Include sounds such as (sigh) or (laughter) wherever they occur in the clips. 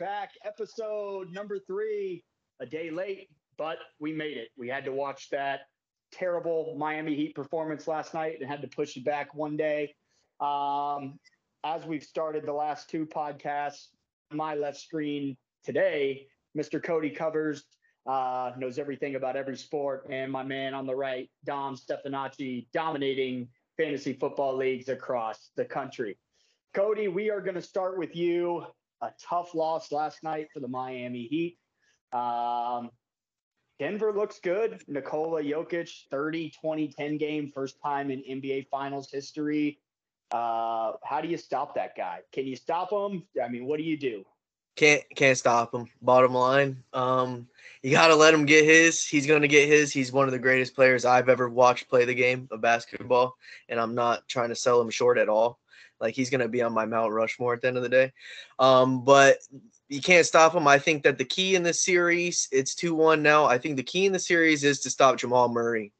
back, episode number three, a day late, but we made it. We had to watch that terrible Miami Heat performance last night and had to push it back one day. Um, as we've started the last two podcasts, my left screen today, Mr. Cody covers, uh, knows everything about every sport, and my man on the right, Dom Stefanacci, dominating fantasy football leagues across the country. Cody, we are going to start with you. A tough loss last night for the Miami Heat. Um, Denver looks good. Nikola Jokic, 30, 20, 10 game, first time in NBA Finals history. Uh, how do you stop that guy? Can you stop him? I mean, what do you do? Can't can't stop him. Bottom line, um, you got to let him get his. He's to get his. He's one of the greatest players I've ever watched play the game of basketball, and I'm not trying to sell him short at all. Like he's going to be on my Mount Rushmore at the end of the day. Um, but you can't stop him. I think that the key in this series, it's 2 1 now. I think the key in the series is to stop Jamal Murray.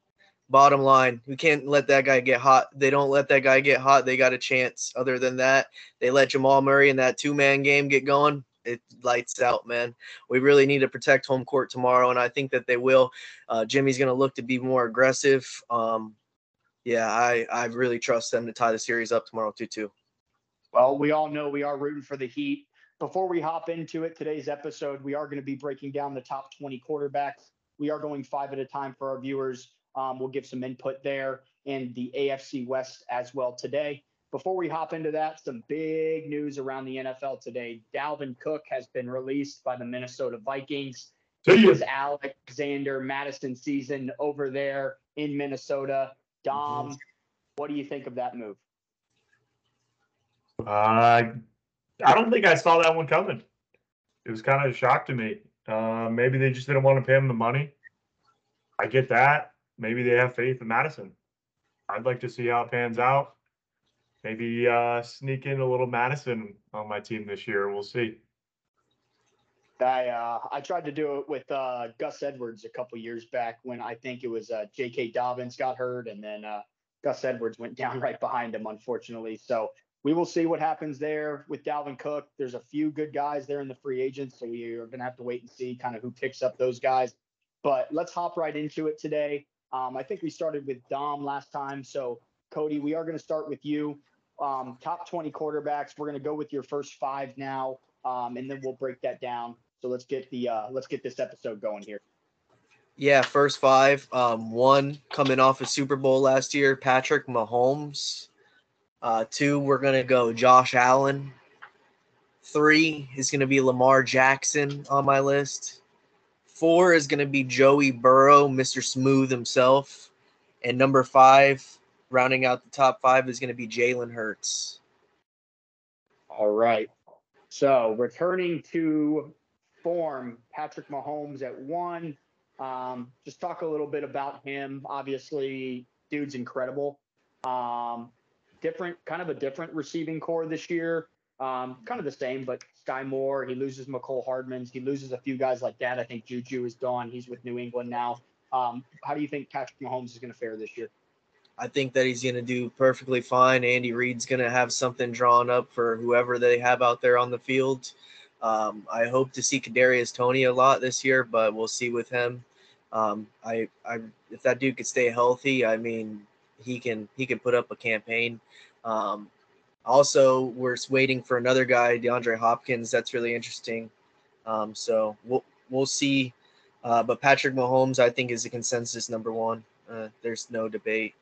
Bottom line, we can't let that guy get hot. They don't let that guy get hot. They got a chance. Other than that, they let Jamal Murray in that two man game get going. It lights out, man. We really need to protect home court tomorrow, and I think that they will. Uh, Jimmy's going to look to be more aggressive. Um, yeah, I I really trust them to tie the series up tomorrow two two. Well, we all know we are rooting for the Heat. Before we hop into it, today's episode, we are going to be breaking down the top 20 quarterbacks. We are going five at a time for our viewers. Um, we'll give some input there and the AFC West as well today. Before we hop into that, some big news around the NFL today. Dalvin Cook has been released by the Minnesota Vikings. It was Alexander Mattison season over there in Minnesota. Dom, mm-hmm. what do you think of that move? Uh, I don't think I saw that one coming. It was kind of a shock to me. Uh, maybe they just didn't want to pay him the money. I get that. Maybe they have faith in Mattison. I'd like to see how it pans out. Maybe uh, sneak in a little Mattison on my team this year. We'll see. I uh, I tried to do it with uh, Gus Edwards a couple years back when I think it was uh, J.K. Dobbins got hurt, and then uh, Gus Edwards went down (laughs) right behind him, unfortunately. So we will see what happens there with Dalvin Cook. There's a few good guys there in the free agents, so we are going to have to wait and see kind of who picks up those guys. But let's hop right into it today. Um, I think we started with Dom last time, so Cody, we are going to start with you. Um, top 20 quarterbacks. We're going to go with your first five now, um, and then we'll break that down. So let's get the uh, let's get this episode going here. Yeah, first five. Um, one coming off a Super Bowl last year, Patrick Mahomes. Uh, two, we're going to go Josh Allen. Three is going to be Lamar Jackson on my list. Four is going to be Joey Burrow, Mr. Smooth himself. And number five, rounding out the top five, is going to be Jalen Hurts. All right. So returning to form, Patrick Mahomes at one. Um, just talk a little bit about him. Obviously, dude's incredible. Um, different, kind of a different receiving core this year. Um, kind of the same, but Skyy Moore, he loses Mecole Hardman. He loses a few guys like that. I think Juju is gone. He's with New England now. Um, how do you think Patrick Mahomes is going to fare this year? I think that he's going to do perfectly fine. Andy Reid's going to have something drawn up for whoever they have out there on the field. Um, I hope to see Kadarius Toney a lot this year, but we'll see with him. Um, I, I, if that dude could stay healthy, I mean, he can he can put up a campaign. Um, also, we're waiting for another guy, DeAndre Hopkins. That's really interesting. Um, so we'll we'll see. Uh, but Patrick Mahomes, I think, is a consensus number one. Uh, there's no debate.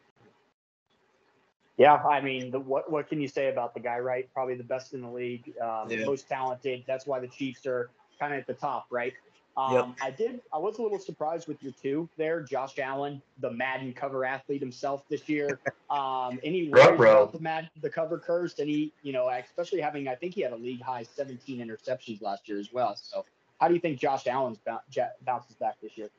Yeah, I mean, the, what what can you say about the guy? Right, probably the best in the league, um, yeah. most talented. That's why the Chiefs are kind of at the top, right? Um, yep. I did. I was a little surprised with your two there, Josh Allen, the Madden cover athlete himself this year. (laughs) Um, any worries about the Madden, the cover curse? And he, you know, especially having, I think he had a league high 17 interceptions last year as well. So, how do you think Josh Allen's bounces back this year?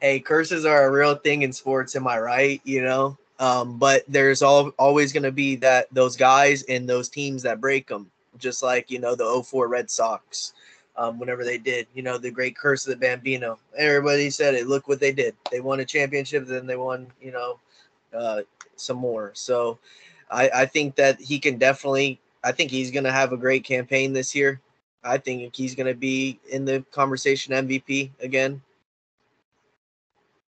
Hey, curses are a real thing in sports. Am I right? You know, um, but there's all, always going to be that those guys and those teams that break them, just like you know the 04 Red Sox um, whenever they did. You know, the great curse of the Bambino. Everybody said it. Look what they did. They won a championship, then they won, you know, uh, some more. So I, I think that he can definitely, I think he's going to have a great campaign this year. I think he's going to be in the conversation MVP again.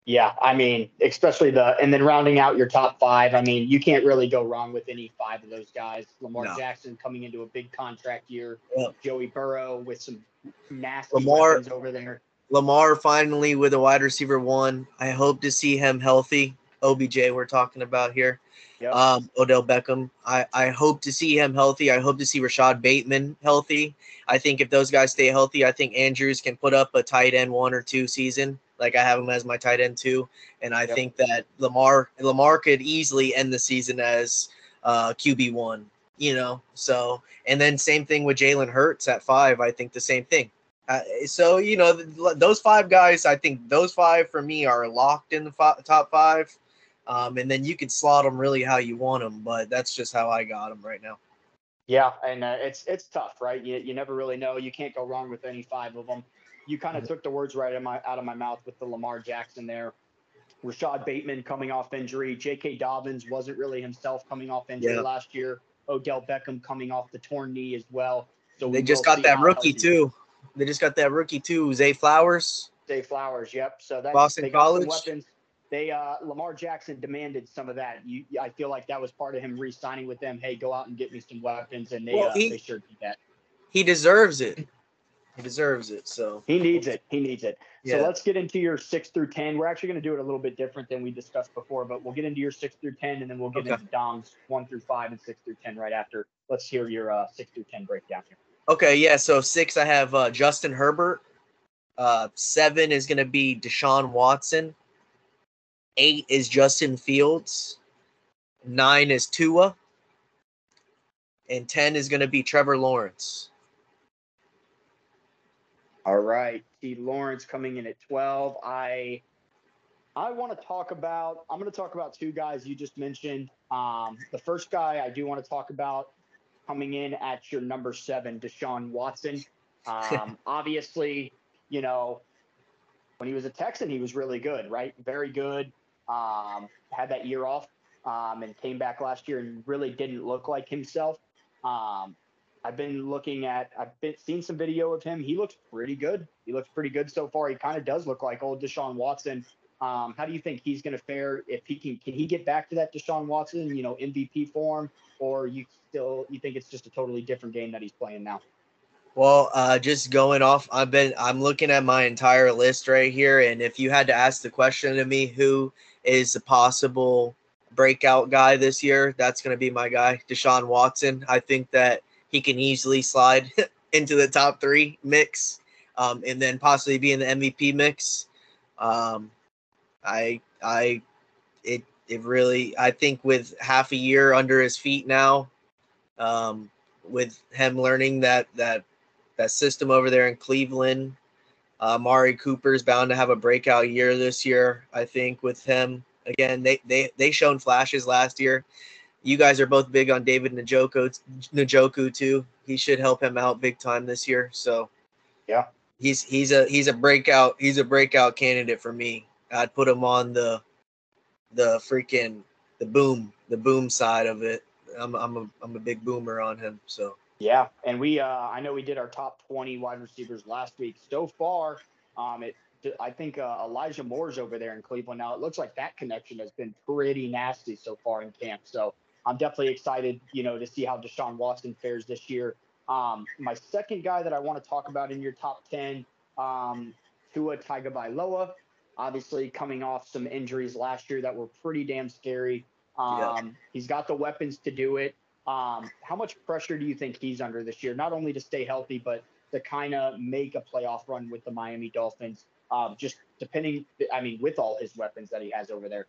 Yeah, I mean, especially the and then rounding out your top five. I mean, you can't really go wrong with any five of those guys. Lamar No. Jackson coming into a big contract year. Yeah. Joey Burrow with some nasty Lamar- over there. Lamar finally with a wide receiver one. I hope to see him healthy. OBJ, we're talking about here. Yep. Um, Odell Beckham. I, I hope to see him healthy. I hope to see Rashod Bateman healthy. I think if those guys stay healthy, I think Andrews can put up a tight end one or two season. Like I have him as my tight end too, And I Yep. think that Lamar Lamar could easily end the season as uh QB one, you know. So and then same thing with Jalen Hurts at five. I think the same thing. Uh, so you know th- those five guys. I think those five for me are locked in the fi- top five, um, and then you can slot them really how you want them. But that's just how I got them right now. Yeah, and uh, it's it's tough, right? You, you never really know. You can't go wrong with any five of them. You kind of took the words right out of my out of my mouth with the Lamar Jackson there. Rashod Bateman coming off injury. J.K. Dobbins wasn't really himself coming off injury Yeah. last year. Odell Beckham coming off the torn knee as well. So They we just got that rookie too. They just got that rookie too, Zay Flowers. Zay Flowers. Yep. So that Boston they got College. weapons. They uh, Lamar Jackson demanded some of that. You, I feel like that was part of him re-signing with them. Hey, go out and get me some weapons, and they Well, uh, he- they sure did that. He deserves it. He deserves it. So He needs it. He needs it. So let's get into your six through ten. We're actually going to do it a little bit different than we discussed before, but we'll get into your six through ten, and then we'll get Okay. into Dom's one through five and six through ten right after. Let's hear your uh, six through ten breakdown here. Okay, yeah. So six, I have uh, Justin Herbert. Uh, seven is going to be Deshaun Watson. Eight is Justin Fields. Nine is Tua. And ten is going to be Trevor Lawrence. All right, T. Lawrence coming in at twelve. I I want to talk about. I'm going to talk about two guys you just mentioned. Um, the first guy I do want to talk about coming in at your number seven, Deshaun Watson. (laughs) Um, obviously, you know, when he was a Texan, he was really good, right? Very good. Um, had that year off um, and came back last year and really didn't look like himself. Um, I've been looking at, I've been seen some video of him. He looks pretty good. He looks pretty good so far. He kind of does look like old Deshaun Watson. Um, how do you think he's going to fare if he can? Can he get back to that Deshaun Watson, you know, MVP form, or you still you think it's just a totally different game that he's playing now? Well, uh, just going off, I've been I'm looking at my entire list right here, and if you had to ask the question to me, who is a possible breakout guy this year? That's going to be my guy, Deshaun Watson. I think that he can easily slide (laughs) into the top three mix, um, and then possibly be in the MVP mix. Um, I I it it really I think with half a year under his feet now, um, with him learning that that that system over there in Cleveland. Uh, Mari is bound to have a breakout year this year, I think, with him. Again, they they they shown flashes last year. You guys are both big on David Njoku, Njoku too. He should help him out big time this year. So, Yeah. he's he's a he's a breakout he's a breakout candidate for me. I'd put him on the the freaking the boom the boom side of it. I'm I'm a I'm a big boomer on him. So. Yeah, and we uh, I know we did our top 20 wide receivers last week. So far, um, it I think uh, Elijah Moore's over there in Cleveland now. It looks like that connection has been pretty nasty so far in camp. So I'm definitely excited, you know, to see how Deshaun Watson fares this year. Um, my second guy that I want to talk about in your top 10, um, Tua Tagovailoa, obviously coming off some injuries last year that were pretty damn scary. Um, Yeah. He's got the weapons to do it. Um, how much pressure do you think he's under this year? Not only to stay healthy, but to kind of make a playoff run with the Miami Dolphins. Um, just depending, I mean, with all his weapons that he has over there.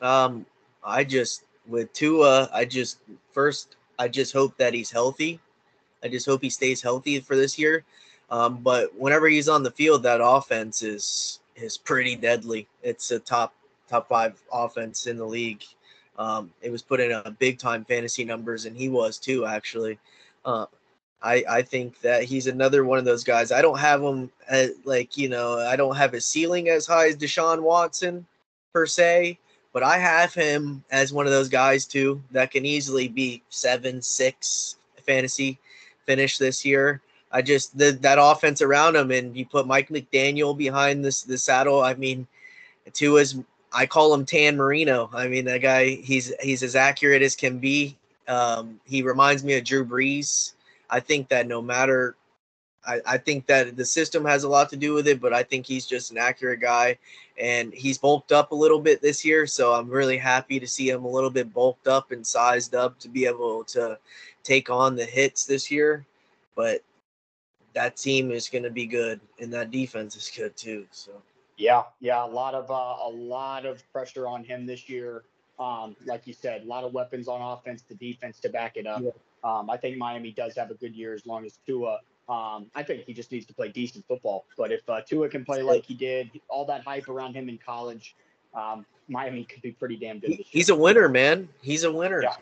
Um, I just with Tua, I just first I just hope that he's healthy. I just hope he stays healthy for this year. Um, but whenever he's on the field, that offense is is pretty deadly. It's a top top five offense in the league. Um, it was put in a big time fantasy numbers, and he was too actually. Uh, I I think that he's another one of those guys. I don't have him at, like you know I don't have his ceiling as high as Deshaun Watson per se, but I have him as one of those guys too that can easily be seven, six fantasy finish this year. I just the, that offense around him, and you put Mike McDaniel behind this the saddle. I mean, Tua's I call him Tan Marino. I mean, that guy he's he's as accurate as can be. Um, he reminds me of Drew Brees. I think that no matter, I, I think that the system has a lot to do with it, but I think he's just an accurate guy, and he's bulked up a little bit this year. So I'm really happy to see him a little bit bulked up and sized up to be able to take on the hits this year. But that team is going to be good, and that defense is good too. So. Yeah, yeah, a lot of uh, a lot of pressure on him this year. Um, like you said, a lot of weapons on offense, the defense to back it up. Yeah. Um, I think Miami does have a good year as long as Tua. Um, I think he just needs to play decent football. But if uh, Tua can play like he did, all that hype around him in college, um, Miami could be pretty damn good. He, he's a winner, man. He's a winner. Yeah.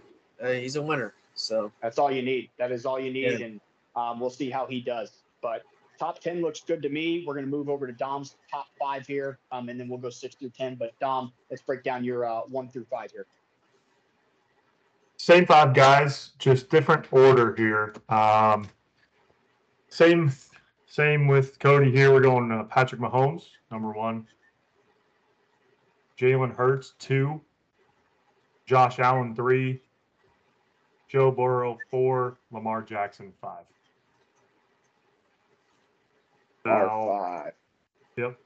Uh, he's a winner. So that's all you need. That is all you need, Yeah. and um, we'll see how he does. But top ten looks good to me. We're gonna move over to Dom's top five here, um, and then we'll go six through ten. But Dom, let's break down your uh, one through five here. Same five guys, just different order here. Um, same, same with Cody here. We're going uh, Patrick Mahomes, number one. Jalen Hurts, two. Josh Allen, three. Joe Burrow, four. Lamar Jackson, five. Now, five. yep.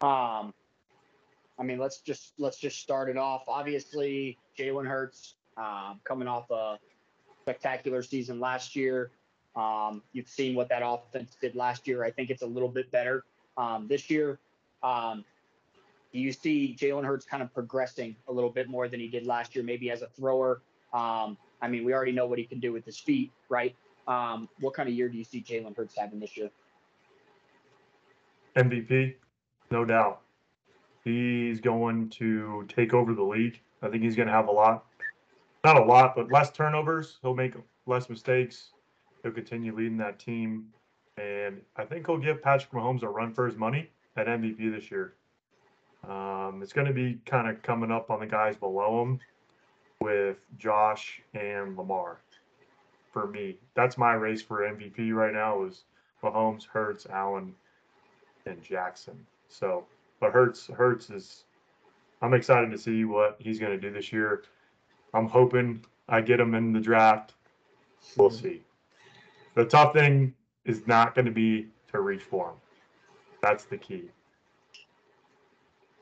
Um, I mean, let's just let's just start it off. Obviously, Jalen Hurts um, coming off a spectacular season last year. Um, you've seen what that offense did last year. I think it's a little bit better um, this year. Um, do you see Jalen Hurts kind of progressing a little bit more than he did last year, maybe as a thrower? Um, I mean, we already know what he can do with his feet, right? Um, what kind of year do you see Jalen Hurts having this year? MVP, no doubt. He's going to take over the league. I think he's going to have a lot, not a lot, but less turnovers. He'll make less mistakes. He'll continue leading that team. And I think he'll give Patrick Mahomes a run for his money at MVP this year. Um, it's going to be kind of coming up on the guys below him with Josh and Lamar. For me, that's my race for MVP right now is Mahomes, Hurts, Allen, and Jackson. So, but Hurts, Hurts is. I'm excited to see what he's going to do this year. I'm hoping I get him in the draft. We'll see. The tough thing is not going to be to reach for him. That's the key.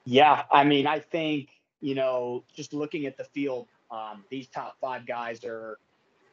Yeah, I mean, I think you know, just looking at the field, um, these top five guys are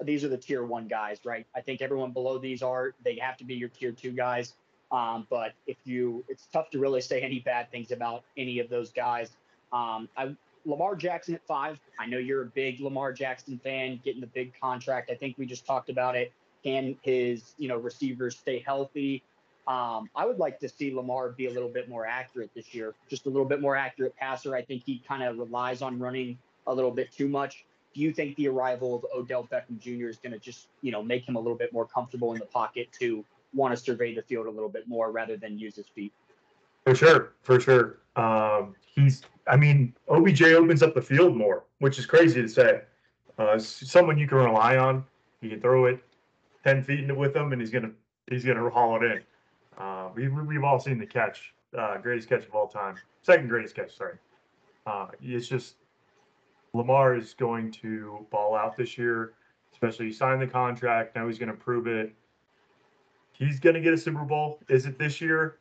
these are the tier one guys, right? I think everyone below these are they have to be your tier two guys. Um, but if you, it's tough to really say any bad things about any of those guys. Um, I, Lamar Jackson at five. I know you're a big Lamar Jackson fan, getting the big contract. I think we just talked about it. Can his, you know, receivers stay healthy? Um, I would like to see Lamar be a little bit more accurate this year, just a little bit more accurate passer. I think he kind of relies on running a little bit too much. Do you think the arrival of Odell Beckham Jr. is going to just, you know, make him a little bit more comfortable in the pocket to want to survey the field a little bit more rather than use his feet? For sure, for sure. Um, he's, I mean, OBJ opens up the field more, which is crazy to say. Uh, someone you can rely on. You can throw it ten feet with him, and he's gonna he's gonna haul it in. Uh, we, we've all seen the catch, uh, greatest catch of all time, second greatest catch. Sorry. Uh, it's just Lamar is going to ball out this year, especially he signed the contract. Now he's going to prove it. He's going to get a Super Bowl. Is it this year?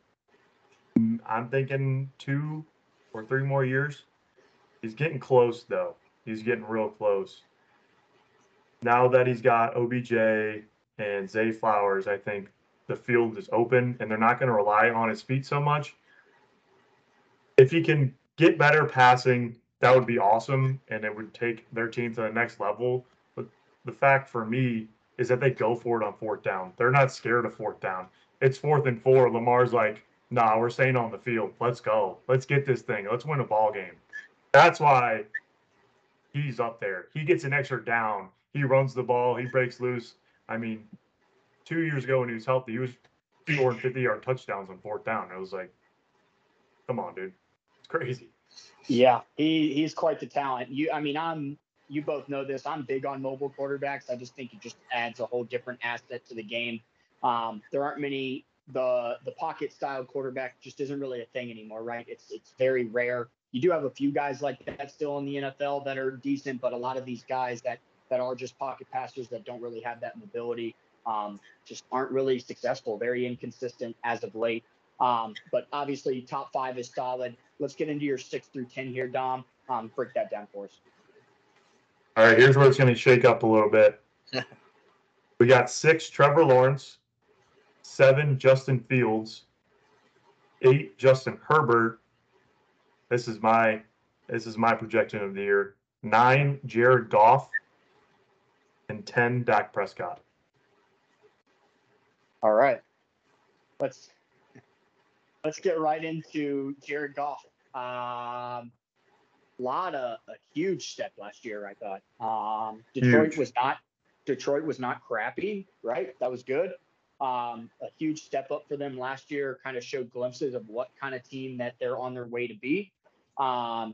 I'm thinking two or three more years. He's getting close though. He's getting real close. Now that he's got OBJ and Zay Flowers, I think the field is open and they're not going to rely on his feet so much. If he can get better passing, that would be awesome and it would take their team to the next level. But the fact for me is that they go for it on fourth down. They're not scared of fourth down. It's fourth and four. Lamar's like, nah, we're staying on the field. Let's go. Let's get this thing. Let's win a ball game. That's why he's up there. He gets an extra down. He runs the ball. He breaks loose. I mean, two years ago when he was healthy, he was scoring 50 yard touchdowns on fourth down. I was like, come on, dude. It's crazy. Yeah, he he's quite the talent. You, I mean, I'm you both know this. I'm big on mobile quarterbacks. I just think it just adds a whole different asset to the game. Um, there aren't many the the pocket style quarterback just isn't really a thing anymore, right? It's it's very rare. You do have a few guys like that still in the NFL that are decent, but a lot of these guys that that are just pocket passers that don't really have that mobility um, just aren't really successful. Very inconsistent as of late. Um, but obviously, top five is solid. Let's get into your six through ten here, Dom. Um, break that down for us. All right, here's where it's going to shake up a little bit. (laughs) we got six Trevor Lawrence, seven Justin Fields, eight Justin Herbert. This is my this is my projection of the year. Nine Jared Goff, and ten Dak Prescott. All right, let's let's get right into Jared Goff. Um, lot of a huge step last year, I thought. Um, Detroit huge. was not Detroit was not crappy, right? That was good. Um, a huge step up for them last year, kind of showed glimpses of what kind of team that they're on their way to be. Um,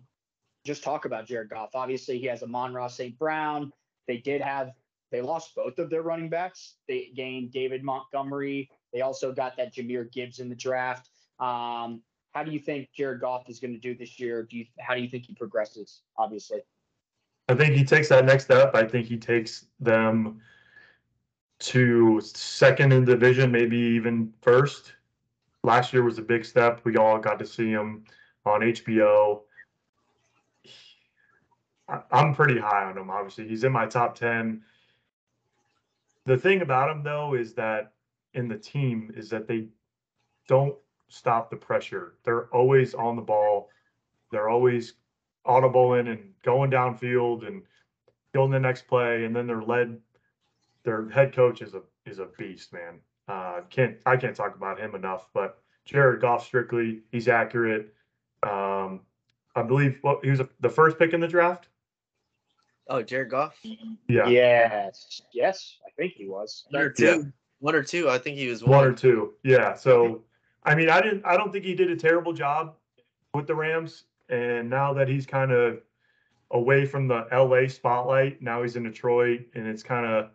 just talk about Jared Goff. Obviously, he has Amon-Ra St. Brown. They did have they lost both of their running backs. They gained David Montgomery. They also got that Jahmyr Gibbs in the draft. Um, how do you think Jared Goff is going to do this year? Do you how do you think he progresses? Obviously, I think he takes that next step. I think he takes them to second in division, maybe even first. Last year was a big step. We all got to see him on HBO. I'm pretty high on him. Obviously, he's in my top ten. The thing about him, though, is that in the team is that they don't stop the pressure. They're always on the ball. They're always audibling and going downfield and going the next play. And then they're led. Their head coach is a is a beast, man. Uh, can't I can't talk about him enough. But Jared Goff, strictly, he's accurate. Um, I believe well, he was a, the first pick in the draft. Oh, Jared Goff. Yeah. Yes. Yes, I think he was. One or two. Yeah. One or two. I think he was one. one or two. Yeah. So I mean, I didn't. I don't think he did a terrible job with the Rams. And now that he's kind of away from the LA spotlight, now he's in Detroit, and it's kind of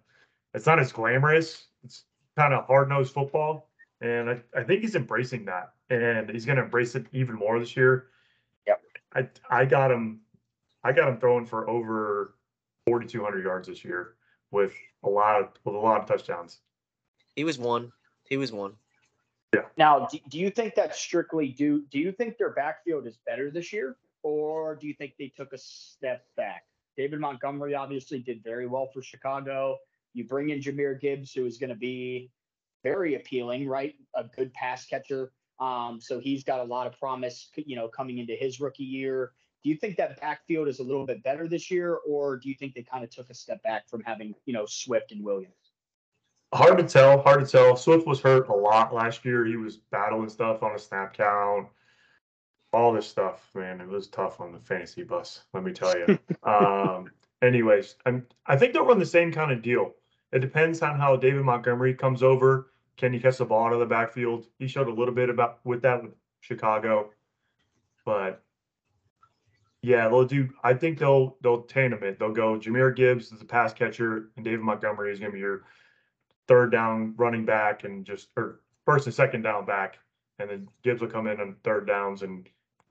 it's not as glamorous. It's kind of hard nosed football, and I, I think he's embracing that, and he's going to embrace it even more this year. Yep. I I got him. I got him throwing for over 4,200 yards this year with a lot of with a lot of touchdowns. He was one. He was one. Yeah. Now, do, do you think that's strictly do? Do you think their backfield is better this year, or do you think they took a step back? David Montgomery obviously did very well for Chicago. You bring in Jahmyr Gibbs, who is going to be very appealing, right? A good pass catcher. Um, so he's got a lot of promise, you know, coming into his rookie year. Do you think that backfield is a little bit better this year, or do you think they kind of took a step back from having, you know, Swift and Williams? hard to tell. Hard to tell. Swift was hurt a lot last year. He was battling stuff on a snap count, all this stuff. Man, it was tough on the fantasy bus. Let me tell you. (laughs) um, anyways, I'm, I think they'll run the same kind of deal. It depends on how David Montgomery comes over. Can he catch the ball out of the backfield? He showed a little bit about with that with Chicago, but yeah, they'll do. I think they'll they'll tandem it. They'll go. Jahmyr Gibbs is a pass catcher, and David Montgomery is going to be your third down running back and just or first and second down back, and then Gibbs will come in on third downs and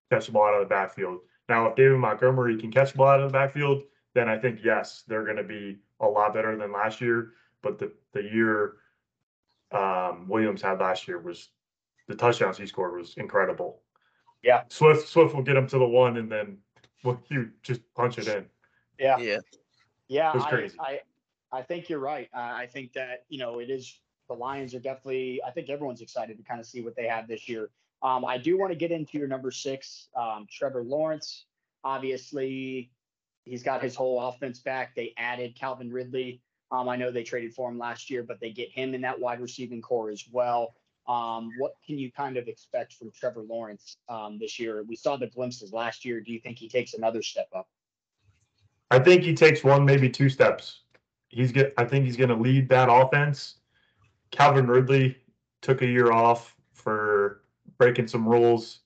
catch the ball out of the backfield. Now, if David Montgomery can catch the ball out of the backfield, then I think yes, they're going to be a lot better than last year. But the the year um, Williams had last year was the touchdowns he scored was incredible. Yeah, Swift Swift will get him to the one, and then well, you just punch it in. Yeah, yeah, yeah. It was crazy. I, I I think you're right. Uh, I think that you know it is the Lions are definitely. I think everyone's excited to kind of see what they have this year. Um, I do want to get into your number six, um, Trevor Lawrence. Obviously, he's got his whole offense back. They added Calvin Ridley. Um, I know they traded for him last year, but they get him in that wide receiving core as well. Um, what can you kind of expect from Trevor Lawrence um, this year? We saw the glimpses last year. Do you think he takes another step up? I think he takes one, maybe two steps he's get. I think he's going to lead that offense. Calvin Ridley took a year off for breaking some rules.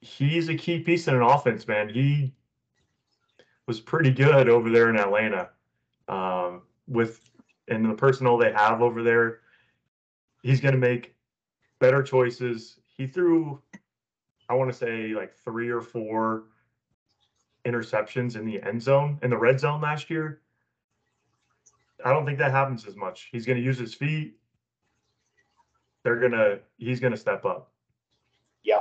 He's a key piece in an offense, man. He was pretty good over there in Atlanta. Um, with and the personnel they have over there, he's going to make better choices. He threw, I want to say, like three or four interceptions in the end zone in the red zone last year. I don't think that happens as much. He's going to use his feet. They're gonna. He's going to step up. Yeah,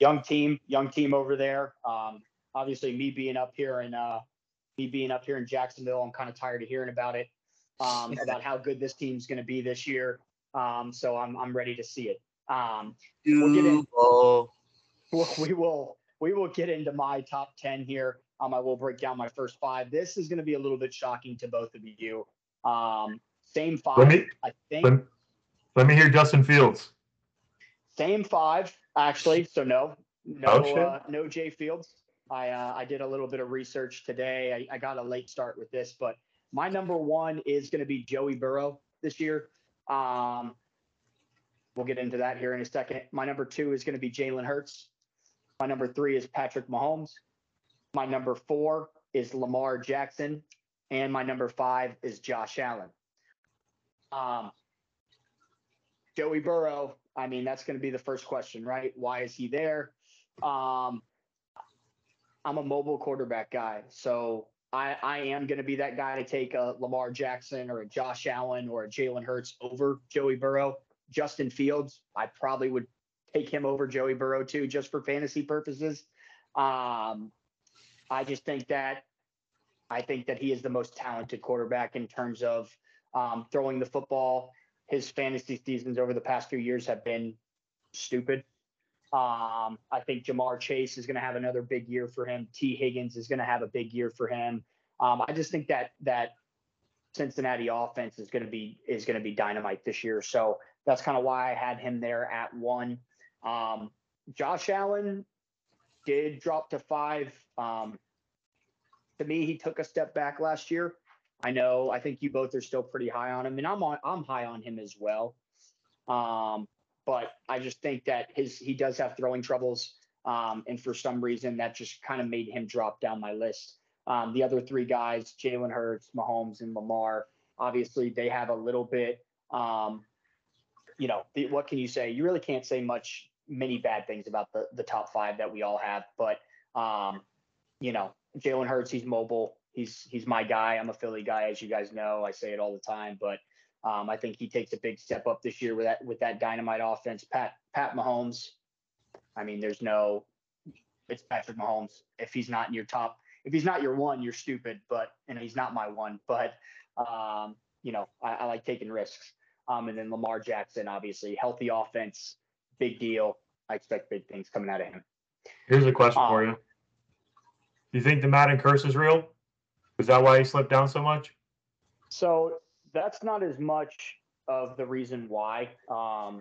young team, young team over there. Um, obviously, me being up here and uh, me being up here in Jacksonville, I'm kind of tired of hearing about it, um, about how good this team's going to be this year. Um, so I'm I'm ready to see it. Um, we'll get in, we'll, we will we will get into my top ten here. Um, I will break down my first five. This is going to be a little bit shocking to both of you. Um, same five, Let me I think. let, let me hear Justin Fields. Same five, actually. So no, no, Oh, uh, no Jay Fields. I uh, I did a little bit of research today. I, I got a late start with this, but my number one is going to be Joey Burrow this year. Um, we'll get into that here in a second. My number two is going to be Jalen Hurts. My number three is Patrick Mahomes. My number four is Lamar Jackson, and my number five is Josh Allen. Um, Joey Burrow, I mean, that's going to be the first question, right? Why is he there? Um, I'm a mobile quarterback guy, so I, I am going to be that guy to take a Lamar Jackson or a Josh Allen or a Jalen Hurts over Joey Burrow. Justin Fields, I probably would take him over Joey Burrow too, just for fantasy purposes. Um, I just think that I think that he is the most talented quarterback in terms of um, throwing the football his fantasy seasons over the past few years have been stupid. Um, I think Ja'Marr Chase is going to have another big year for him. Tee Higgins is going to have a big year for him. Um, I just think that that Cincinnati offense is going to be is going to be dynamite this year. So that's kind of why I had him there at one. Um, Josh Allen did drop to five. Um, to me, he took a step back last year. I know. I think you both are still pretty high on him, and I'm on. I'm high on him as well. Um, but I just think that his he does have throwing troubles, um, and for some reason that just kind of made him drop down my list. Um, the other three guys, Jalen Hurts, Mahomes, and Lamar, obviously they have a little bit. Um, you know, the, what can you say? You really can't say much, many bad things about the the top five that we all have. But um, you know, Jalen Hurts, he's mobile. He's he's my guy. I'm a Philly guy, as you guys know. I say it all the time, but um, I think he takes a big step up this year with that with that dynamite offense. Pat Pat Mahomes. I mean, there's no. It's Patrick Mahomes. If he's not in your top, if he's not your one, you're stupid. But and he's not my one. But um, you know, I, I like taking risks. Um, and then Lamar Jackson, obviously, healthy offense, big deal. I expect big things coming out of him. Here's a question for Um, you. Do you think the Madden curse is real? Is that why he slipped down so much? So that's not as much of the reason why. Um,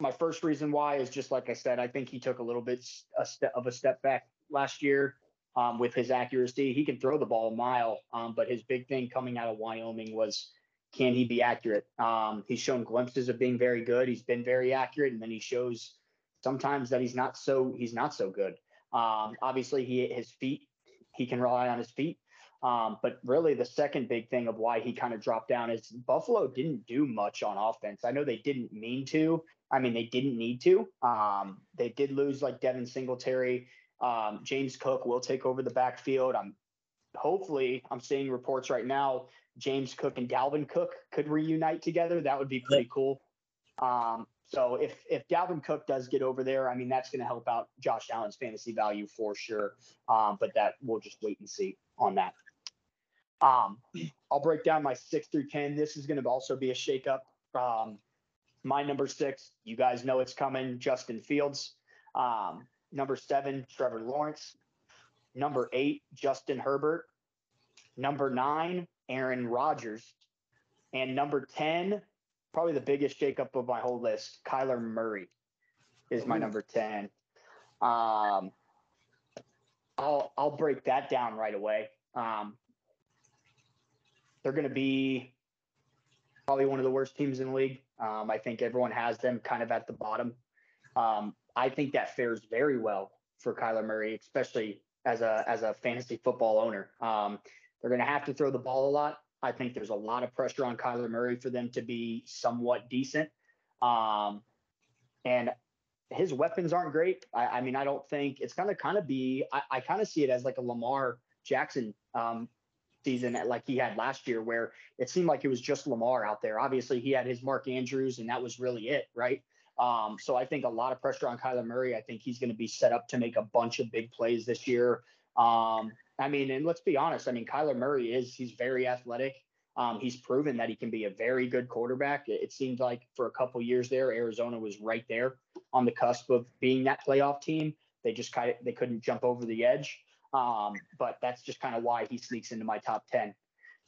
my first reason why is just like I said, I think he took a little bit a of a step back last year um, with his accuracy. He can throw the ball a mile, um, but his big thing coming out of Wyoming was can he be accurate? Um, he's shown glimpses of being very good. He's been very accurate, and then he shows sometimes that he's not so he's not so good. Um, obviously, he his feet he can rely on his feet. Um, but really, the second big thing of why he kind of dropped down is Buffalo didn't do much on offense. I know they didn't mean to. I mean, they didn't need to. Um, they did lose like Devin Singletary. Um, James Cook will take over the backfield. I'm hopefully I'm seeing reports right now. James Cook and Dalvin Cook could reunite together. That would be pretty cool. Um, so if if Dalvin Cook does get over there, I mean that's going to help out Josh Allen's fantasy value for sure. Um, but that we'll just wait and see on that. Um, (clears throat) I'll break down my six through ten. This is going to also be a shakeup. Um, my number six, you guys know it's coming. Justin Fields. Um, number seven, Trevor Lawrence. Number eight, Justin Herbert. Number nine, Aaron Rodgers. And number 10, probably the biggest shakeup of my whole list, Kyler Murray is my number 10. Um, I'll I'll break that down right away. Um, they're going to be probably one of the worst teams in the league. Um, I think everyone has them kind of at the bottom. Um, I think that fares very well for Kyler Murray, especially as a as a fantasy football owner. Um, they're going to have to throw the ball a lot. I think there's a lot of pressure on Kyler Murray for them to be somewhat decent. Um, and his weapons aren't great. I, I mean, I don't think it's going to kind of be. I, I kind of see it as like a Lamar Jackson um, season, like he had last year, where it seemed like it was just Lamar out there. Obviously, he had his Mark Andrews, and that was really it, right? Um, so I think a lot of pressure on Kyler Murray. I think he's going to be set up to make a bunch of big plays this year. Um, I mean, and let's be honest. I mean, Kyler Murray is he's very athletic. Um, he's proven that he can be a very good quarterback. It, it seemed like for a couple years there, Arizona was right there on the cusp of being that playoff team. They just kind of they couldn't jump over the edge. Um, but that's just kind of why he sneaks into my top ten.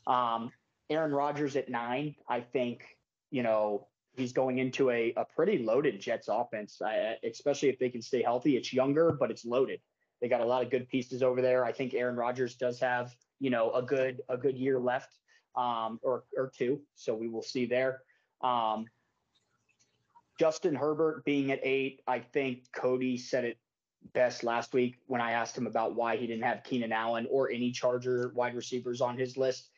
Um, Aaron Rodgers at nine, I think you know he's going into a, a pretty loaded Jets offense, I, especially if they can stay healthy. It's younger, but it's loaded. They got a lot of good pieces over there. I think Aaron Rodgers does have, you know, a good a good year left, um, or or two. So we will see there. Um, Justin Herbert being at eight, I think Cody said it best last week when I asked him about why he didn't have Keenan Allen or any Charger wide receivers on his list.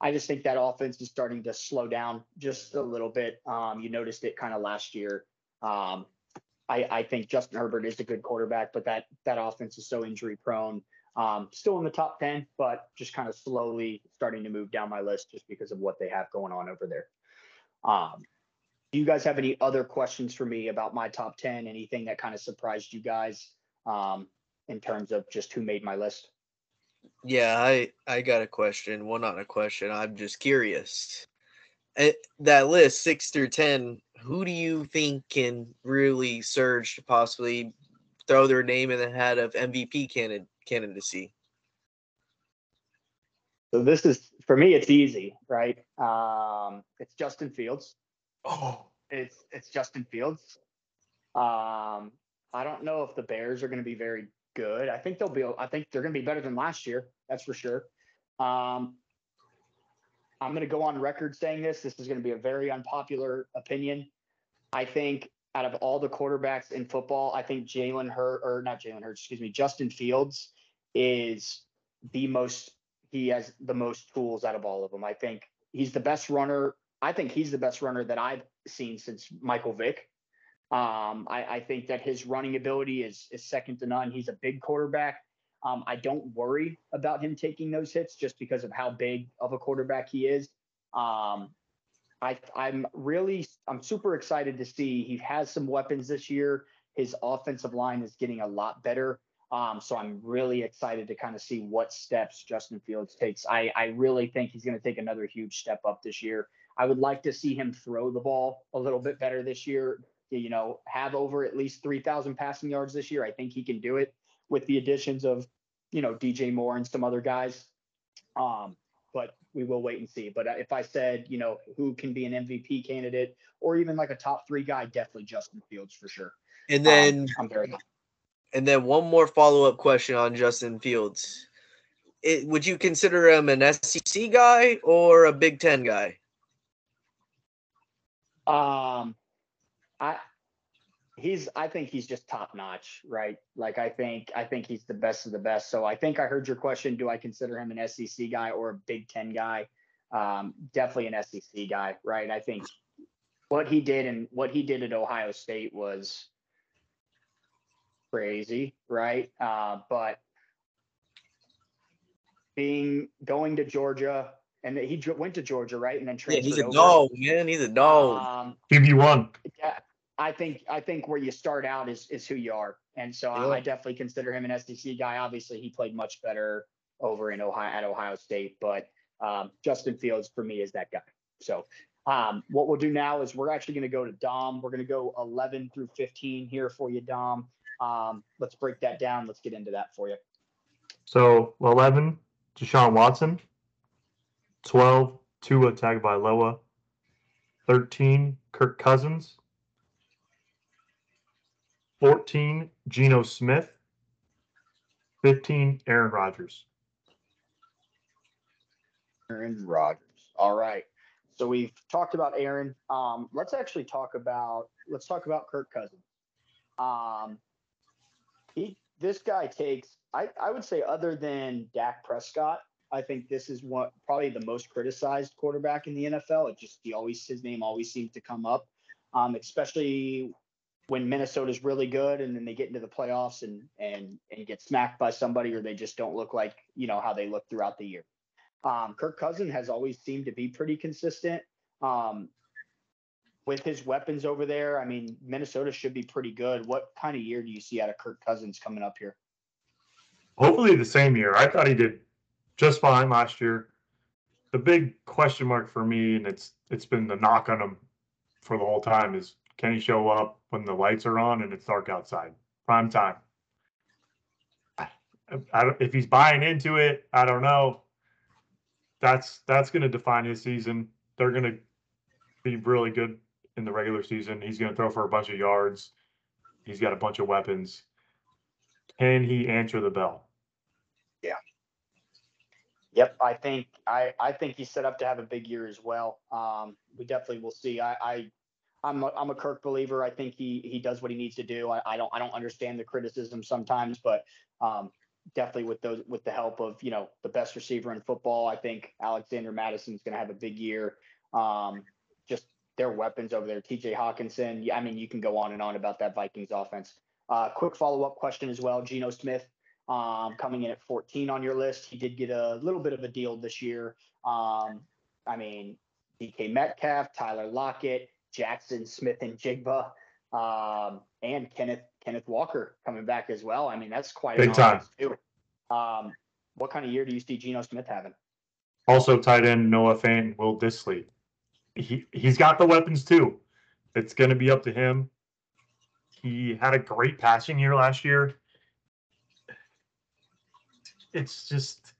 I just think that offense is starting to slow down just a little bit. Um, you noticed it kind of last year. Um, I, I, think Justin Herbert is a good quarterback, but that that offense is so injury prone. Um, still in the top ten, but just kind of slowly starting to move down my list just because of what they have going on over there. Um, do you guys have any other questions for me about my top ten? Anything that kind of surprised you guys um, in terms of just who made my list? Yeah, I I got a question. Well, not a question. I'm just curious. At that list, six through ten, who do you think can really surge to possibly throw their name in the hat of MVP candid- candidacy? So this is for me. It's easy, right? Um, it's Justin Fields. Oh, It's it's Justin Fields. Um, I don't know if the Bears are going to be very good. I think they'll be. I think they're going to be better than last year. That's for sure. Um, I'm going to go on record saying this. This is going to be a very unpopular opinion. I think out of all the quarterbacks in football, I think Jalen Hurt or not Jalen Hurts, excuse me, Justin Fields is the most. He has the most tools out of all of them. I think he's the best runner. I think he's the best runner that I've seen since Michael Vick. Um, I, I, think that his running ability is is second to none. He's a big quarterback. Um, I don't worry about him taking those hits just because of how big of a quarterback he is. Um, I, I'm really I'm super excited to see he has some weapons this year. His offensive line is getting a lot better. Um, so I'm really excited to kind of see what steps Justin Fields takes. I, I really think he's going to take another huge step up this year. I would like to see him throw the ball a little bit better this year you know, have over at least 3,000 passing yards this year. I think he can do it with the additions of, you know, DJ Moore and some other guys. Um, but we will wait and see. But if I said, you know, who can be an MVP candidate or even like a top three guy, definitely Justin Fields for sure. And then um, I'm very. And then one more follow up question on Justin Fields. It, would you consider him an SEC guy or a Big Ten guy? Um, I he's I think he's just top notch, right? Like I think I think he's the best of the best. So I think I heard your question. Do I consider him an SEC guy or a Big Ten guy? Um, definitely an SEC guy, right? I think what he did and what he did at Ohio State was crazy, right? Uh, but being going to Georgia and he went to Georgia, right? And then transferred. Yeah, he's a over. dog, man. He's a dog. Um, QB one. Yeah, I think I think where you start out is is who you are, and so. I, I, definitely consider him an SEC guy. Obviously, he played much better over in Ohio at Ohio State, but um, Justin Fields for me is that guy. So um, what we'll do now is we're actually going to go to Dom. We're going to go 11 through 15 here for you, Dom. Um, let's break that down. Let's get into that for you. So 11, Deshaun Watson. 12, Tua Tagovailoa. 13, Kirk Cousins. 14, Geno Smith. 15, Aaron Rodgers. Aaron Rodgers. All right. So we've talked about Aaron. Um, let's actually talk about let's talk about Kirk Cousins. Um, he this guy takes. I I would say other than Dak Prescott, I think this is what probably the most criticized quarterback in the NFL. It just he always his name always seems to come up, um, especially when Minnesota's really good and then they get into the playoffs and and and get smacked by somebody or they just don't look like you know how they look throughout the year. Um, Kirk Cousin has always seemed to be pretty consistent. Um, with his weapons over there, I mean, Minnesota should be pretty good. What kind of year do you see out of Kirk Cousins coming up here? Hopefully the same year. I thought he did just fine last year. The big question mark for me, and it's it's been the knock on him for the whole time, is can he show up when the lights are on and it's dark outside? Prime time. I, I, if he's buying into it, I don't know. That's that's going to define his season. They're going to be really good in the regular season. He's going to throw for a bunch of yards. He's got a bunch of weapons. Can he answer the bell? Yeah. Yep, I think I I think he's set up to have a big year as well. Um, we definitely will see. I, I I'm a, I'm a Kirk believer. I think he he does what he needs to do. I, I don't I don't understand the criticism sometimes, but um, definitely with those with the help of you know the best receiver in football, I think Alexander Mattison's going to have a big year. Um, just their weapons over there, T.J. Hockenson. I mean you can go on and on about that Vikings offense. Uh, quick follow up question as well. Geno Smith um, coming in at 14 on your list. He did get a little bit of a deal this year. Um, I mean, DK Metcalf, Tyler Lockett, Jaxon Smith-Njigba, um, and Kenneth Kenneth Walker coming back as well. I mean, that's quite big time. Too. Um, what kind of year do you see Geno Smith having? Also, tight end Noah Fant, Will Dissly. He he's got the weapons too. It's going to be up to him. He had a great passing year last year it's just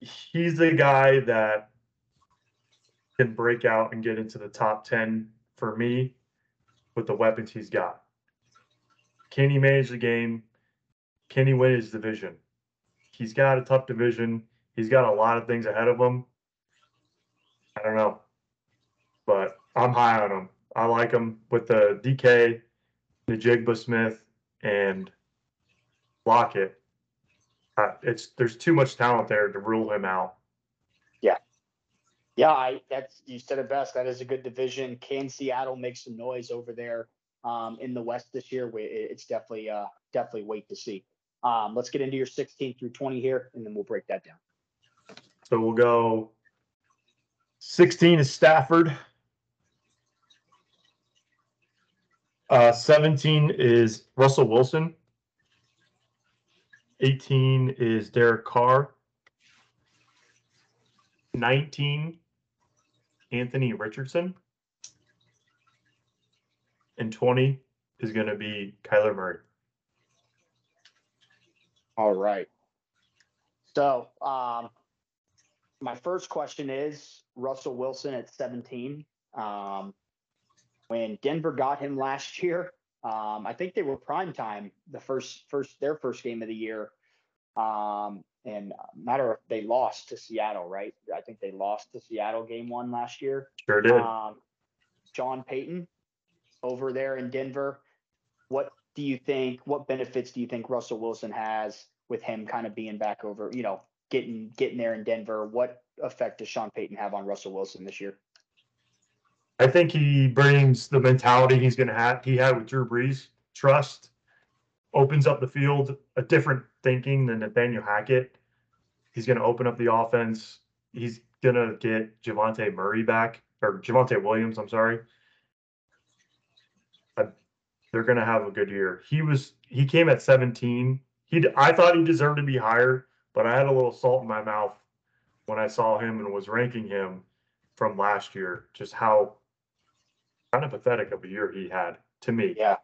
he's the guy that can break out and get into the top 10 for me with the weapons he's got. Can he manage the game? Can he win his division? He's got a tough division. He's got a lot of things ahead of him. I don't know. But I'm high on him. I like him with the DK, the Jigba Smith, and Lockett uh, it's there's too much talent there to rule him out. Yeah. I that's you said it best. That is a good division. Can Seattle make some noise over there um, in the West this year? It's definitely uh, definitely wait to see. Um, let's get into your 16 through 20 here, and then we'll break that down. So we'll go. 16 is Stafford. Uh, 17 is Russell Wilson. 18 is Derek Carr. 19, Anthony Richardson. And 20 is going to be Kyler Murray. All right. So, um, my first question is Russell Wilson at 17. Um, when Denver got him last year, um, I think they were prime time the first first their first game of the year. Um, and matter of they lost to Seattle, right? I think they lost to Seattle game one last year. Sure did. Um, Sean Payton over there in Denver. What do you think? What benefits do you think Russell Wilson has with him kind of being back over? You know, getting getting there in Denver. What effect does Sean Payton have on Russell Wilson this year? I think he brings the mentality he's going to have. He had with Drew Brees, trust, opens up the field, a different thinking than Nathaniel Hackett. He's going to open up the offense. He's going to get Javonte Murray back or Javonte Williams. I'm sorry. Uh, they're going to have a good year. He was he came at 17. He I thought he deserved to be higher, but I had a little salt in my mouth when I saw him and was ranking him from last year. Just how kind of pathetic of a year he had to me. Yeah.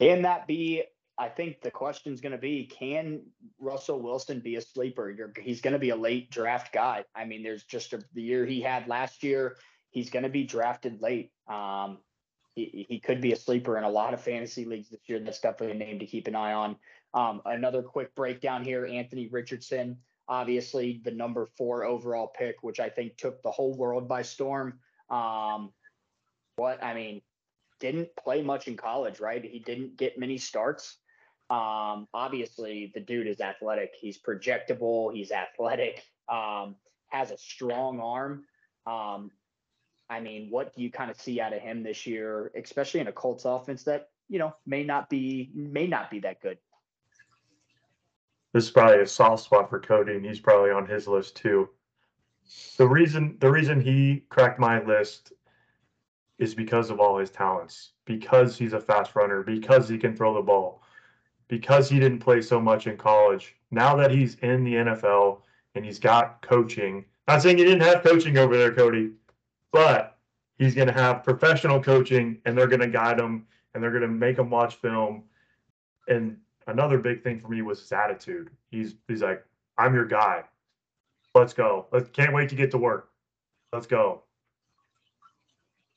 Can that be? I think the question is going to be: Can Russell Wilson be a sleeper? You're, he's going to be a late draft guy. I mean, there's just a, the year he had last year. He's going to be drafted late. Um, he, he could be a sleeper in a lot of fantasy leagues this year. That's definitely a name to keep an eye on. Um, another quick breakdown here: Anthony Richardson, obviously the number four overall pick, which I think took the whole world by storm. Um, what I mean, didn't play much in college, right? He didn't get many starts. Um, obviously, the dude is athletic. He's projectable. He's athletic. Um, has a strong arm. Um, I mean, what do you kind of see out of him this year, especially in a Colts offense that you know may not be may not be that good? This is probably a soft spot for Cody, and he's probably on his list too. The reason the reason he cracked my list is because of all his talents, because he's a fast runner, because he can throw the ball, because he didn't play so much in college. Now that he's in the NFL and he's got coaching, not saying he didn't have coaching over there, Cody, but he's going to have professional coaching and they're going to guide him and they're going to make him watch film. And another big thing for me was his attitude. He's he's like, I'm your guy. Let's go. Let's can't wait to get to work. Let's go.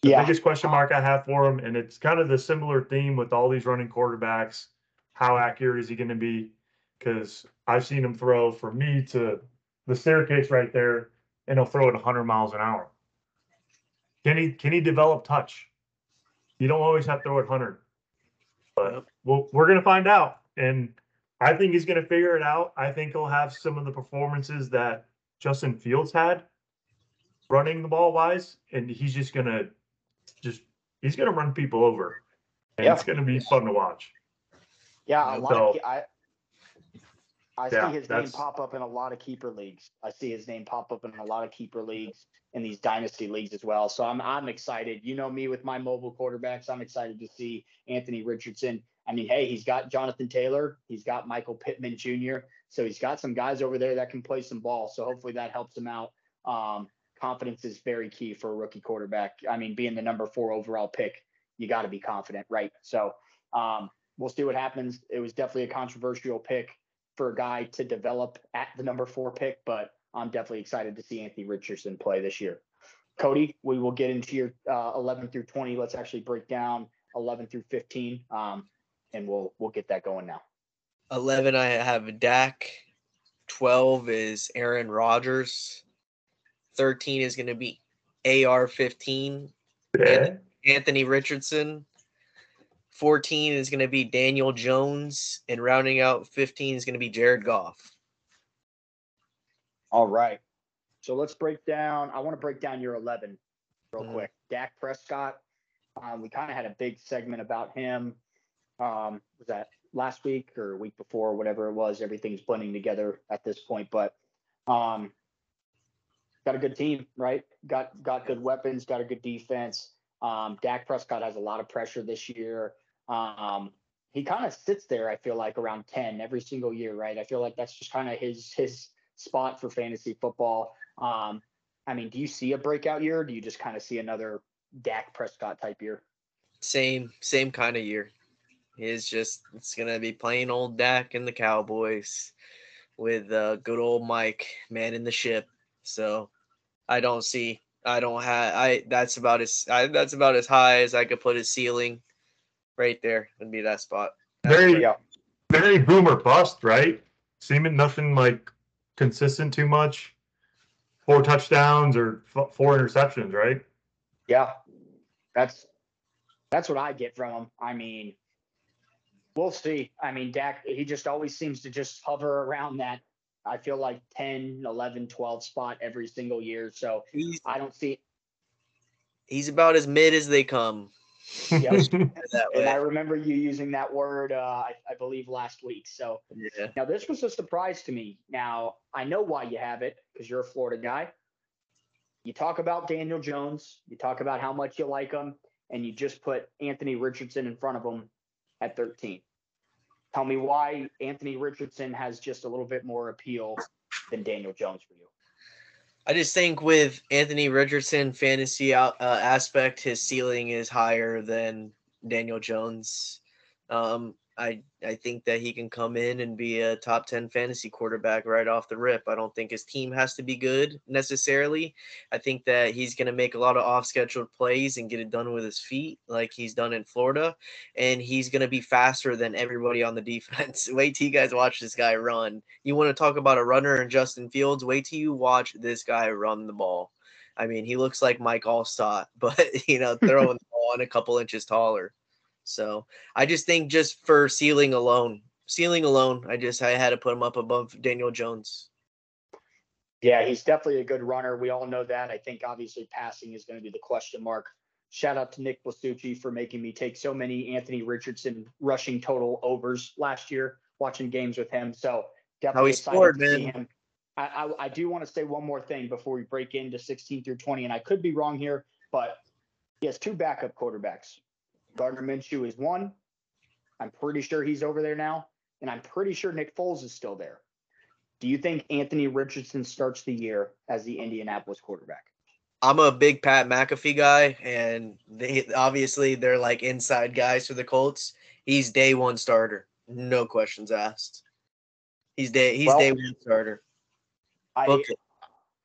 The Yeah. biggest question mark I have for him, and it's kind of the similar theme with all these running quarterbacks. How accurate is he going to be? Because I've seen him throw from me to the staircase right there, and he'll throw it 100 miles an hour. Can he can he develop touch? You don't always have to throw it 100, but well, we're going to find out. And I think he's going to figure it out. I think he'll have some of the performances that Justin Fields had running the ball wise, and he's just going to just he's going to run people over, and Yeah. it's going to be fun to watch. Yeah, a lot of So- pe- I I Yeah, see his name pop up in a lot of keeper leagues. I see his name pop up in a lot of keeper leagues in these dynasty leagues as well. So I'm I'm excited. You know me with my mobile quarterbacks. I'm excited to see Anthony Richardson. I mean, hey, he's got Jonathan Taylor, he's got Michael Pittman Jr. So he's got some guys over there that can play some ball. So hopefully that helps him out. Um, confidence is very key for a rookie quarterback. I mean, being the number four overall pick, you got to be confident, right? So um, we'll see what happens. It was definitely a controversial pick for a guy to develop at the number four pick, but I'm definitely excited to see Anthony Richardson play this year. Cody, we will get into your uh, 11 through 20. Let's actually break down 11 through 15, um, and we'll we'll get that going now. 11 I have Dak. 12 is Aaron Rodgers. 13 is going to be AR15 Yeah. Anthony Richardson. 14 is going to be Daniel Jones and rounding out 15 is going to be Jared Goff. All right. So let's break down. I want to break down your 11 real Mhm. quick. Dak Prescott. Um, we kind of had a big segment about him. Um, was that last week or week before, whatever it was? Everything's blending together at this point, but um, got a good team, right? Got got good weapons, got a good defense. Um, Dak Prescott has a lot of pressure this year. Um, he kind of sits there, I feel like, around 10 every single year, right? I feel like that's just kind of his his spot for fantasy football. Um, I mean, do you see a breakout year? Do you just kind of see another Dak Prescott type year? Same same kind of year. It's just it's to be plain old Dak and the Cowboys with uh, good old Mike manning the ship. So I don't see I don't have I that's about as I, that's about as high as I could put his ceiling right there would be that spot. That's Very Yeah. very boomer bust, right? Seeming nothing like consistent too much. Four touchdowns or f- four interceptions, right? Yeah, that's that's what I get from him. I mean, we'll see. I mean, Dak, he just always seems to just hover around that. I feel like 10, 11, 12 spot every single year. So he's I don't see. he's about as mid as they come. Yeah. And I (laughs) remember you using that word, uh, I, I believe, last week. So Yeah. Now, this was a surprise to me. Now, I know why you have it because you're a Florida guy. You talk about Daniel Jones, you talk about how much you like him, and you just put Anthony Richardson in front of him at 13. Tell me why Anthony Richardson has just a little bit more appeal than Daniel Jones for you. I just think with Anthony Richardson fantasy out, uh, aspect, his ceiling is higher than Daniel Jones. Um, I I think that he can come in and be a top ten fantasy quarterback right off the rip. I don't think his team has to be good necessarily. I think that he's going to make a lot of off scheduled plays and get it done with his feet, like he's done in Florida, and he's going to be faster than everybody on the (laughs) defense. Wait till you guys watch this guy run. You want to talk about a runner and Justin Fields? Wait till you watch this guy run the ball. I mean, he looks like Mike Alstott, (laughs) but you know, throwing the ball and a couple inches taller. So I just think just for ceiling alone, ceiling alone, I just I had to put him up above Daniel Jones. Yeah, he's definitely a good runner. We all know that. I think obviously passing is going to be the question mark. Shout out to Nick Blasucci for making me take so many Anthony Richardson rushing total overs last year, watching games with him. So definitely How he scored, man. him. I, I, I do want to say one more thing before we break into 16 through 20, and I could be wrong here, but he has two backup quarterbacks. Gardner Minshew is one. I'm pretty sure he's over there now, and I'm pretty sure Nick Foles is still there. Do you think Anthony Richardson starts the year as the Indianapolis quarterback? I'm a big Pat McAfee guy, and they obviously they're like inside guys for the Colts. He's day one starter, no questions asked. He's day he's well, day one starter. I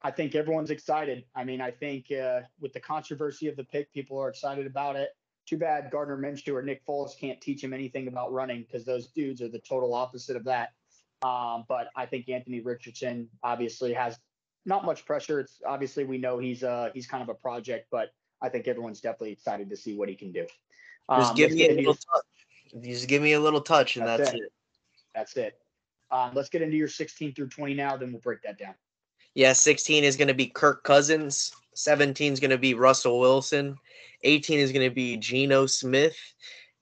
I think everyone's excited. I mean, I think uh, with the controversy of the pick, people are excited about it. Too bad Gardner Minshew or Nick Foles can't teach him anything about running because those dudes are the total opposite of that. Um, but I think Anthony Richardson obviously has not much pressure. It's obviously we know he's uh he's kind of a project, but I think everyone's definitely excited to see what he can do. Um, just give me a little touch. Just give me a little touch, and that's, that's it. it. That's it. Um, let's get into your 16 through 20 now. Then we'll break that down. Yeah, 16 is going to be Kirk Cousins. 17 is going to be Russell Wilson. 18 is going to be Geno Smith.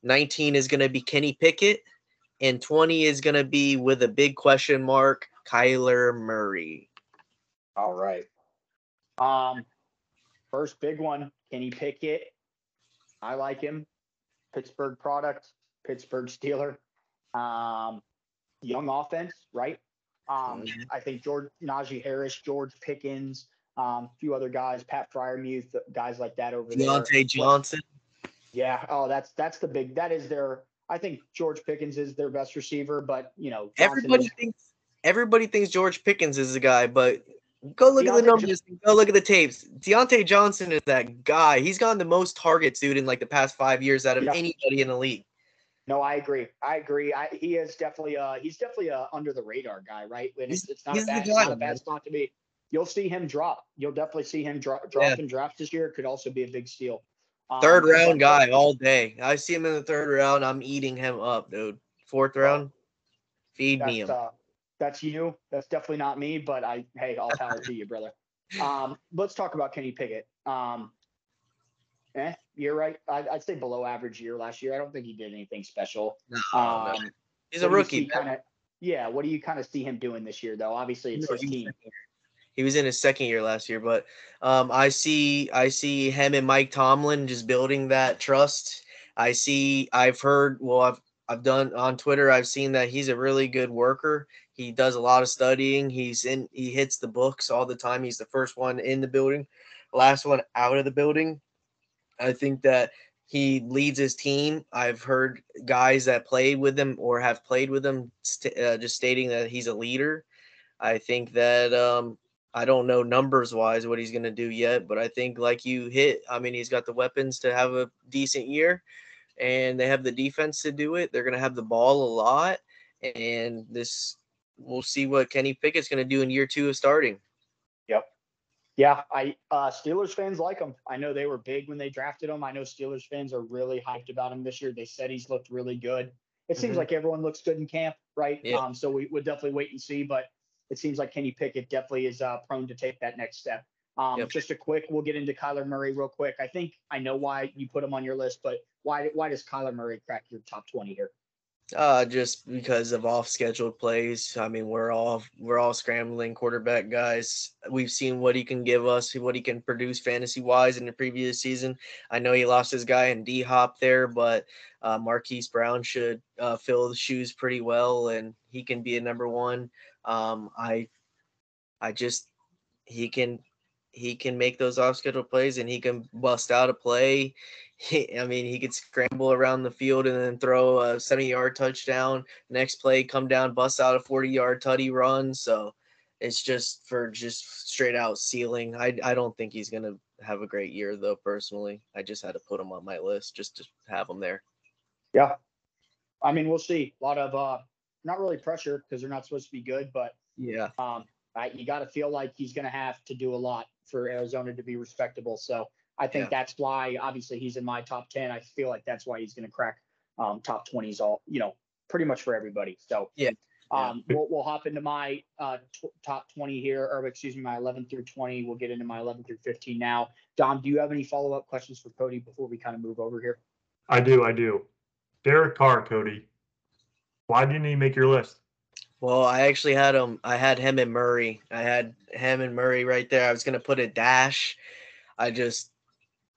19 is going to be Kenny Pickett and 20 is going to be with a big question mark Kyler Murray. All right. Um first big one, Kenny Pickett. I like him. Pittsburgh product, Pittsburgh Steeler. Um young offense, right? Um mm-hmm. I think George Najee Harris, George Pickens, um, a few other guys, Pat Freiermuth, guys like that over Diontae there. Diontae Johnson. Yeah. Oh, that's that's the big. That is their I think George Pickens is their best receiver, but you know, Johnson everybody is, thinks everybody thinks George Pickens is the guy, but go look Diontae at the numbers, go look at the tapes. Diontae Johnson is that guy. He's gotten the most targets, dude, in like the past five years out of yeah. anybody in the league. No, I agree. I agree. I, he is definitely uh he's definitely a under the radar guy, right? And it's, it's not a bad, guy, not a bad spot to be. You'll see him drop. You'll definitely see him drop drop yeah. in drafts this year. It could also be a big steal. Um, third round guy all day. I see him in the third round. I'm eating him up, dude. Fourth round, feed me him. Uh, that's you. That's definitely not me. But I, hey, all power to you, brother. (laughs) Um, let's talk about Kenny Pickett. Um, eh, you're right. I, would say below average year last year. I don't think he did anything special. No, um, no. He's a rookie. Kind of. Yeah. What do you kind of see him doing this year, though? Obviously, it's his team. He was in his second year last year, but um, I see I see him and Mike Tomlin just building that trust. I see I've heard well I've I've done on Twitter I've seen that he's a really good worker. He does a lot of studying. He's in he hits the books all the time. He's the first one in the building, last one out of the building. I think that he leads his team. I've heard guys that played with him or have played with him st- uh, just stating that he's a leader. I think that um, I don't know numbers wise what he's going to do yet, but I think like you hit, I mean, he's got the weapons to have a decent year and they have the defense to do it. They're going to have the ball a lot. And this, we'll see what Kenny Pickett's going to do in year two of starting. Yep. Yeah. I, uh, Steelers fans like him. I know they were big when they drafted him. I know Steelers fans are really hyped about him this year. They said he's looked really good. It seems mm-hmm. like everyone looks good in camp, right? Yeah. Um, so we would definitely wait and see. But it seems like Kenny Pickett definitely is uh, prone to take that next step. Um, yep. Just a quick, we'll get into Kyler Murray real quick. I think I know why you put him on your list, but why why does Kyler Murray crack your top twenty here? Uh, just because of off scheduled plays. I mean, we're all we're all scrambling quarterback guys. We've seen what he can give us, what he can produce fantasy wise in the previous season. I know he lost his guy in D Hop there, but uh, Marquise Brown should uh, fill the shoes pretty well, and he can be a number one. Um, I, I just he can he can make those off schedule plays and he can bust out a play. He, I mean, he could scramble around the field and then throw a 70 yard touchdown. Next play, come down, bust out a 40 yard tutty run. So it's just for just straight out ceiling. I, I don't think he's going to have a great year, though, personally. I just had to put him on my list just to have him there. Yeah. I mean, we'll see. A lot of uh, not really pressure because they're not supposed to be good, but yeah, um, I, you got to feel like he's going to have to do a lot for Arizona to be respectable. So I think yeah. that's why, obviously, he's in my top ten. I feel like that's why he's going to crack um, top twenties all, you know, pretty much for everybody. So Yeah. um, we'll, we'll hop into my uh, t- top 20 here, or excuse me, my 11 through 20. We'll get into my 11 through 15 now. Dom, do you have any follow up questions for Cody before we kind of move over here? I do, I do. Derek Carr, Cody. Why didn't he make your list? Well, I actually had him. I had him and Murray. I had him and Murray right there. I was gonna put a dash. I just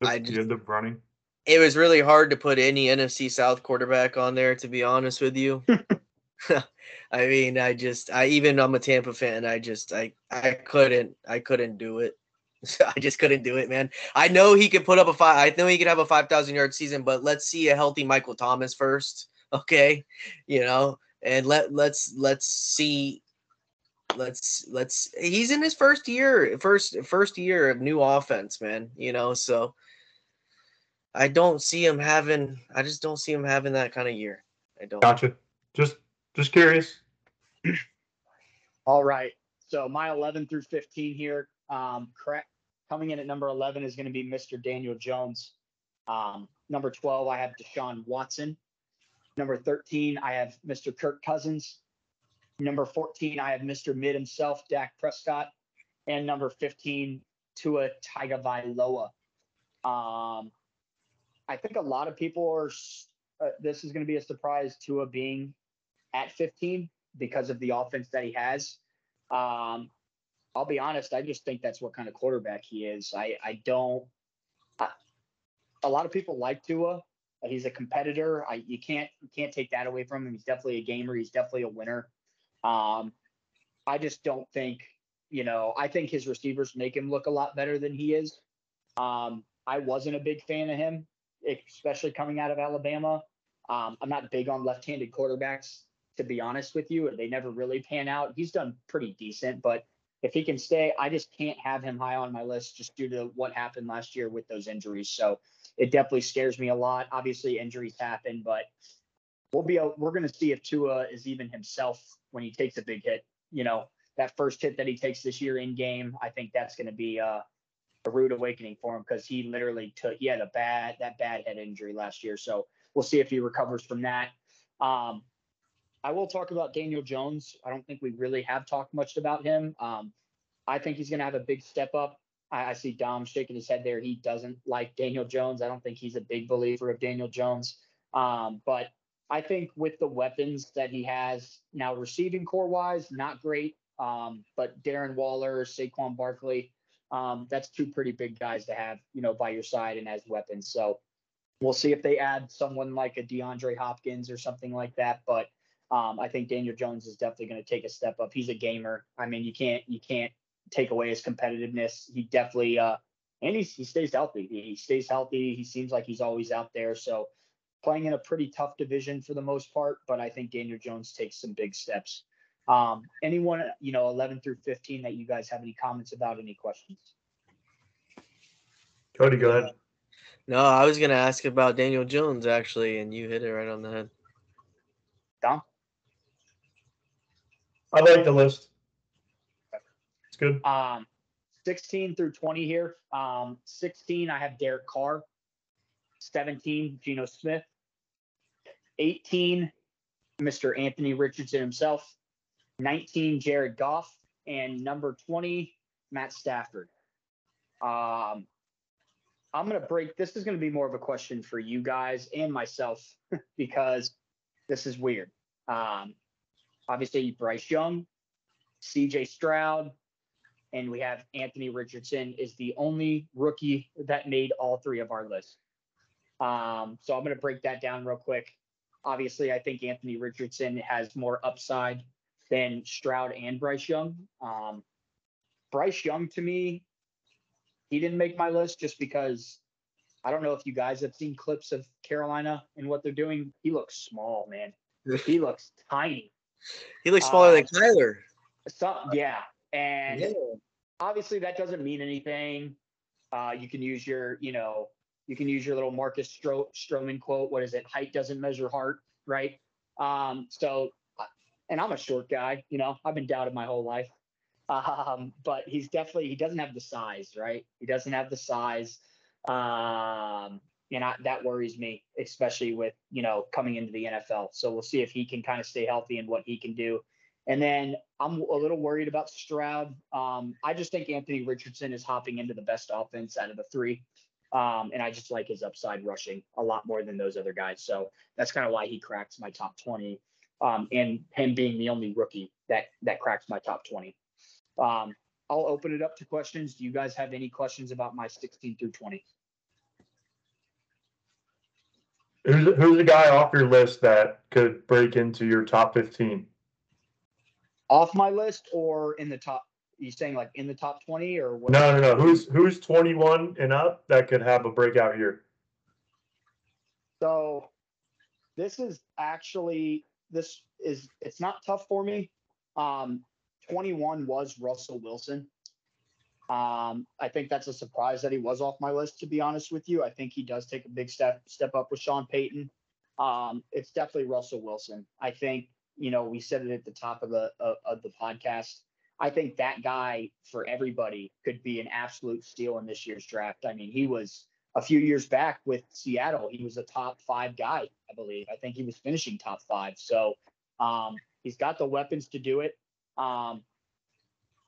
I I just- did the running. it was really hard to put any NFC South quarterback on there, to be honest with you. (laughs) I mean, I just, I even I'm a Tampa fan. I just, I, I couldn't, I couldn't do it. (laughs) I just couldn't do it, man. I know he could put up a five. I know he could have a five thousand yard season, but let's see a healthy Michael Thomas first, (laughs) okay? You know, and let let's let's see. Let's let's. He's in his first year, first first year of new offense, man. You know, so I don't see him having. I just don't see him having that kind of year. I don't. Gotcha. Just just curious. (clears throat) All right. So my 11 through 15 here, um, correct. Coming in at number 11 is going to be Mr. Daniel Jones. Um, number 12, I have Deshaun Watson. Number 13, I have Mr. Kirk Cousins. Number 14, I have Mr. Mid himself, Dak Prescott. And number 15, Tua Tagovailoa. Um, I think a lot of people are. Uh, this is going to be a surprise. Tua being at 15 because of the offense that he has. Um, I'll be honest. I just think that's what kind of quarterback he is. I I don't. I, a lot of people like Tua. He's a competitor. I you can't you can't take that away from him. He's definitely a gamer. He's definitely a winner. Um, I just don't think you know. I think his receivers make him look a lot better than he is. Um, I wasn't a big fan of him, especially coming out of Alabama. Um, I'm not big on left-handed quarterbacks to be honest with you. They never really pan out. He's done pretty decent, but if he can stay, I just can't have him high on my list just due to what happened last year with those injuries. So it definitely scares me a lot. Obviously, injuries happen, but we'll be we're going to see if Tua is even himself when he takes a big hit. You know, that first hit that he takes this year in game, I think that's going to be uh, a rude awakening for him because he literally took he had a bad that bad head injury last year. So we'll see if he recovers from that. Um, I will talk about Daniel Jones. I don't think we really have talked much about him. Um, I think he's going to have a big step up. I, I see Dom shaking his head there. He doesn't like Daniel Jones. I don't think he's a big believer of Daniel Jones. Um, but I think with the weapons that he has now, receiving corps wise, not great. Um, but Darren Waller, Saquon Barkley, um, that's two pretty big guys to have, you know, by your side and as weapons. So we'll see if they add someone like a DeAndre Hopkins or something like that. But um, I think Daniel Jones is definitely going to take a step up. He's a gamer. I mean, you can't you can't take away his competitiveness. He definitely uh, and he's, he stays healthy. He stays healthy. He seems like he's always out there. So playing in a pretty tough division for the most part, but I think Daniel Jones takes some big steps. Um, anyone, you know, 11 through 15 that you guys have any comments about, any questions? Cody, go ahead. No, I was gonna ask about Daniel Jones actually, and you hit it right on the head. Dom? I like the list. It's good. Um, 16 through 20 here. Um, 16, I have Derek Carr. 17, Geno Smith. 18, Mr. Anthony Richardson himself. 19, Jared Goff. And number 20, Matt Stafford. Um, I'm going to break. This is going to be more of a question for you guys and myself (laughs) because this is weird. Um, obviously, Bryce Young, CJ Stroud, and we have Anthony Richardson is the only rookie that made all three of our lists. Um, so I'm going to break that down real quick. Obviously, I think Anthony Richardson has more upside than Stroud and Bryce Young. Um, Bryce Young, to me, he didn't make my list just because I don't know if you guys have seen clips of Carolina and what they're doing. He looks small, man. (laughs) He looks tiny. He looks smaller than Uh, Kyler. So, yeah. And obviously that doesn't mean anything. Uh, you can use your, you know, you can use your little Marcus Stro- Stroman quote. What is it? Height doesn't measure heart, right? Um, so, uh, and I'm a short guy. You know, I've been doubted my whole life. Um, but he's definitely he doesn't have the size, right? He doesn't have the size. Um, and I, that worries me, especially with you know coming into the NFL. So we'll see if he can kind of stay healthy and what he can do. And then I'm a little worried about Stroud. Um, I just think Anthony Richardson is hopping into the best offense out of the three. Um, and I just like his upside rushing a lot more than those other guys. So that's kind of why he cracks my top 20. Um, and him being the only rookie that that cracks my top 20. Um, I'll open it up to questions. Do you guys have any questions about my 16 through 20? Who's who's the guy off your list that could break into your top fifteen? Off my list or in the top? You saying like in the top 20 or what? No, no, no. Who's who's twenty one and up that could have a breakout year? So this is actually this is it's not tough for me. Um, 21 was Russell Wilson. Um, I think that's a surprise that he was off my list. To be honest with you, I think he does take a big step step up with Sean Payton. Um, it's definitely Russell Wilson. I think you know we said it at the top of the of, of the podcast. I think that guy for everybody could be an absolute steal in this year's draft. I mean, he was a few years back with Seattle. He was a top five guy, I believe. I think he was finishing top five. So um, he's got the weapons to do it. Um,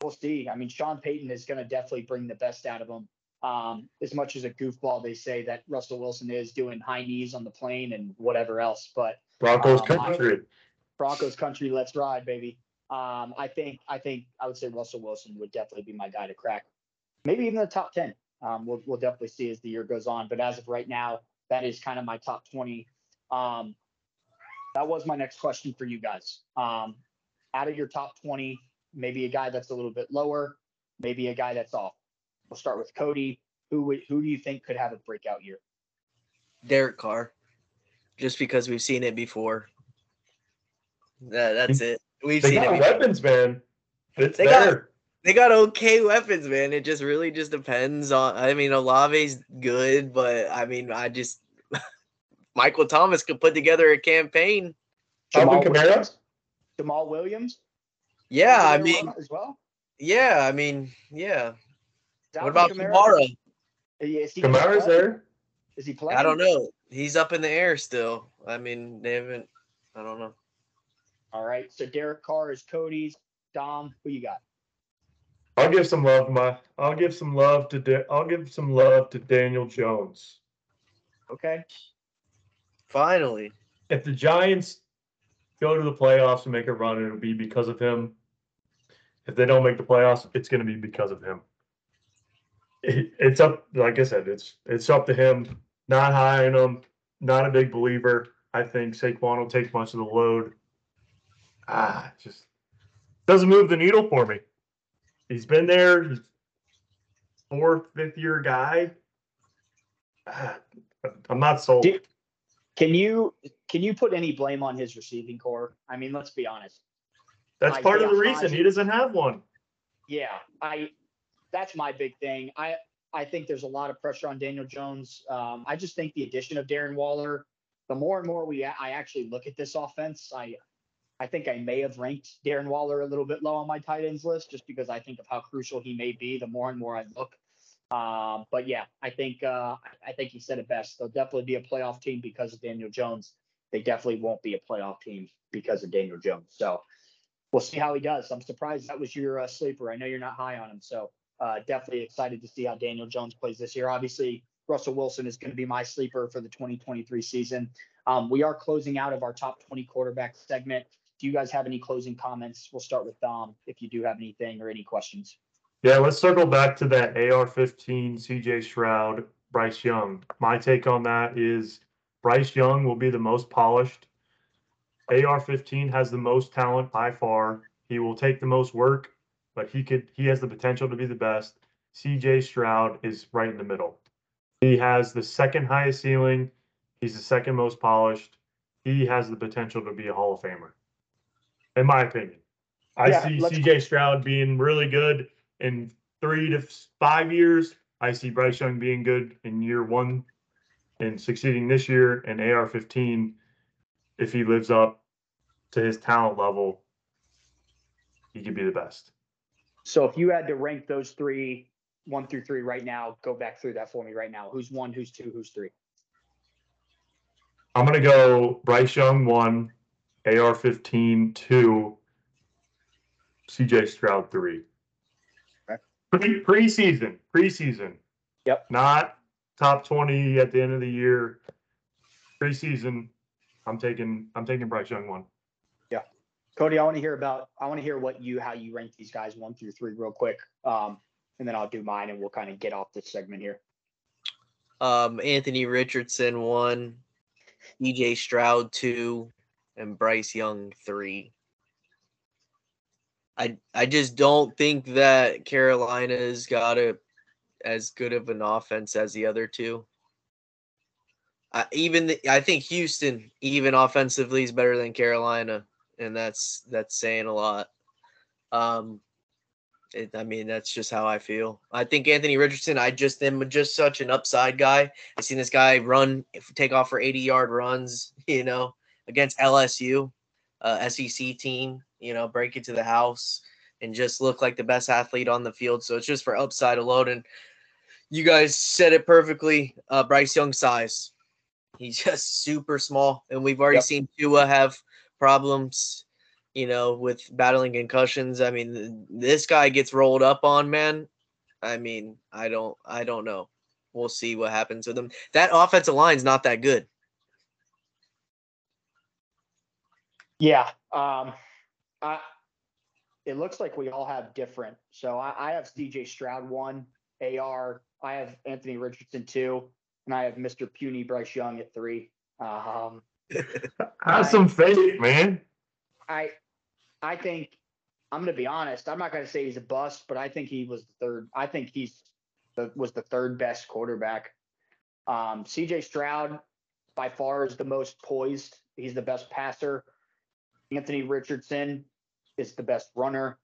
we'll see. I mean, Sean Payton is going to definitely bring the best out of him. Um, as much as a goofball they say that Russell Wilson is doing high knees on the plane and whatever else, but Broncos Um, country. Broncos country, let's ride, baby. Um, I think I think I would say Russell Wilson would definitely be my guy to crack, maybe even the top ten. Um, we'll we'll definitely see as the year goes on. But as of right now, that is kind of my top twenty. Um, that was my next question for you guys. Um, out of your top twenty, maybe a guy that's a little bit lower, maybe a guy that's off. We'll start with Cody. Who who do you think could have a breakout year? Derek Carr, just because we've seen it before. That, that's it. We've They seen got Before. weapons, man. It's They got- They got okay weapons, man. It just really just depends on. I mean, Olave's good, but I mean, I just (laughs) Michael Thomas could put together a campaign. Alvin Jamaal Kamara? Williams? Jamaal Williams? Yeah, I mean, as well. yeah, I mean, yeah. Is What Alvin about Kamara- Kamara? Uh, is he Kamara's there. Is he playing? I don't know. He's up in the air still. I mean, they haven't. I don't know. All right. So Derek Carr is Cody's. Dom, who you got? I'll give some love. My I'll give some love to Da- I'll give some love to Daniel Jones. Okay. Finally, If the Giants go to the playoffs and make a run, it'll be because of him. If they don't make the playoffs, it's going to be because of him. It, it's up, like I said, it's it's up to him. Not high on him. Not a big believer. I think Saquon will take much of the load. Ah, just doesn't move the needle for me. He's been there. He's fourth, fifth year guy. Ah, I'm not sold. Do- Can you can you put any blame on his receiving corps? I mean, let's be honest. That's I- part of the reason I- he doesn't have one. Yeah, I that's my big thing. I I think there's a lot of pressure on Daniel Jones. Um, I just think the addition of Darren Waller, the more and more we I actually look at this offense, I I think I may have ranked Darren Waller a little bit low on my tight ends list just because I think of how crucial he may be. The more and more I look, um, but yeah, I think uh, I think he said it best. They'll definitely be a playoff team because of Daniel Jones. They definitely won't be a playoff team because of Daniel Jones. So we'll see how he does. I'm surprised that was your uh, sleeper. I know you're not high on him, so uh, definitely excited to see how Daniel Jones plays this year. Obviously, Russell Wilson is going to be my sleeper for the 2023 season. Um, we are closing out of our top 20 quarterback segment. Do you guys have any closing comments? We'll start with Dom if you do have anything or any questions. Yeah, let's circle back to that AR-15 CJ Stroud, Bryce Young. My take on that is Bryce Young will be the most polished. AR-15 has the most talent by far. He will take the most work, but he could he has the potential to be the best. CJ Stroud is right in the middle. He has the second highest ceiling. He's the second most polished. He has the potential to be a Hall of Famer. In my opinion. I Yeah, see CJ Stroud being really good in three to five years. I see Bryce Young being good in year one and succeeding this year. And AR 15, if he lives up to his talent level, he could be the best. So if you had to rank those three, one through three right now, go back through that for me right now. Who's one, who's two, who's three? I'm gonna go Bryce Young one, AR 15 two, CJ Stroud three. Okay. Pre preseason, preseason. Yep. Not top 20 at the end of the year. Preseason, I'm taking I'm taking Bryce Young one. Yeah. Cody, I want to hear about. I want to hear what you how you rank these guys one through three real quick, um, and then I'll do mine, and we'll kind of get off this segment here. Um, Anthony Richardson one, CJ Stroud two, and Bryce Young three. I I just don't think that Carolina's got a as good of an offense as the other two. I, even the, I think Houston, even offensively, is better than Carolina, and that's that's saying a lot. Um, it, I mean, that's just how I feel. I think Anthony Richardson. I just am just such an upside guy. I've seen this guy run, take off for eighty yard runs. (laughs) You know, against LSU, uh, SEC team. You know, break into the house and just look like the best athlete on the field. So it's just for upside alone. And you guys said it perfectly. Uh, Bryce Young size. He's (laughs) just super small, and we've already Yep. seen Tua have problems you know, with battling concussions. I mean, this guy gets rolled up on, man. I mean, I don't, I don't know. We'll see what happens with him. That offensive line's not that good. Yeah. Um, I, it looks like we all have different. So I, I have CJ Stroud one, AR. I have Anthony Richardson two, and I have Mr. Puny Bryce Young at three. Um, (laughs) Have some faith, man. I, I think I'm going to be honest. I'm not going to say he's a bust, but I think he was the third. I think he's the was the third best quarterback. Um, CJ Stroud by far is the most poised. He's the best passer. Anthony Richardson is the best runner,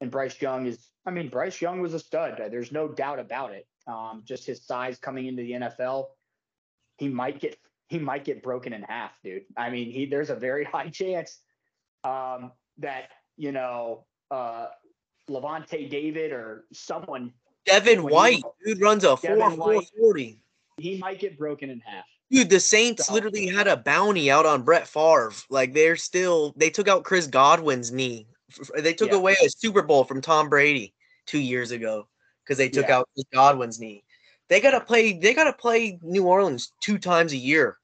and Bryce Young is. I mean, Bryce Young was a stud. There's no doubt about it. Um, just his size coming into the NFL, he might get he might get broken in half, dude. I mean, he there's a very (laughs) high chance um, that you know uh, Lavonte David or someone Devin White, dude, runs a Devin four four forty. he might get broken in half. Dude, the Saints literally had a bounty out on Brett Favre. Like they're still, they took out Chris Godwin's knee. They took Yeah. away a Super Bowl from Tom Brady two years ago because they took Yeah. out Chris Godwin's knee. They gotta play. They gotta play New Orleans two times a year.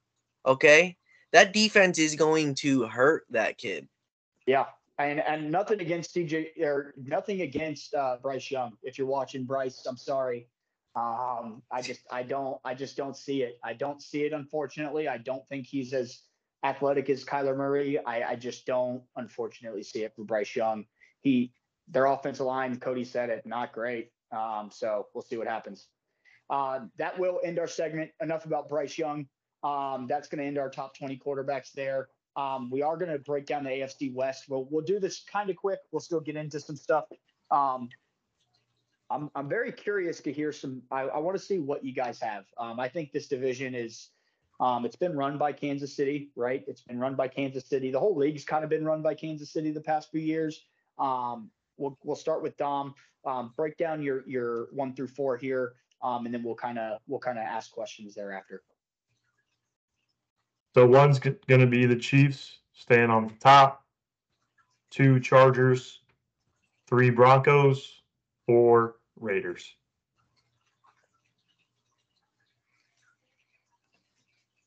Okay, that defense is going to hurt that kid. Yeah, and and nothing against DJ or nothing against uh, Bryce Young. If you're watching Bryce, I'm sorry. Um, I just I don't I just don't see it. I don't see it. Unfortunately, I don't think he's as athletic as Kyler Murray. I I just don't unfortunately see it for Bryce Young. He their offensive line, Cody said it, not great. Um, so we'll see what happens. Uh, that will end our segment. Enough about Bryce Young. Um, that's going to end our top 20 quarterbacks there. Um, we are going to break down the AFC West. We'll we'll do this kind of quick. We'll still get into some stuff. Um, I'm I'm very curious to hear some. I, I want to see what you guys have. Um, I think this division is. Um, it's been run by Kansas City, right? It's been run by Kansas City. The whole league's kind of been run by Kansas City the past few years. Um, we'll we'll start with Dom. Um, break down your your one through four here, um, and then we'll kind of we'll kind of ask questions thereafter. So one's going to be the Chiefs staying on the top, two Chargers, three Broncos, four Raiders.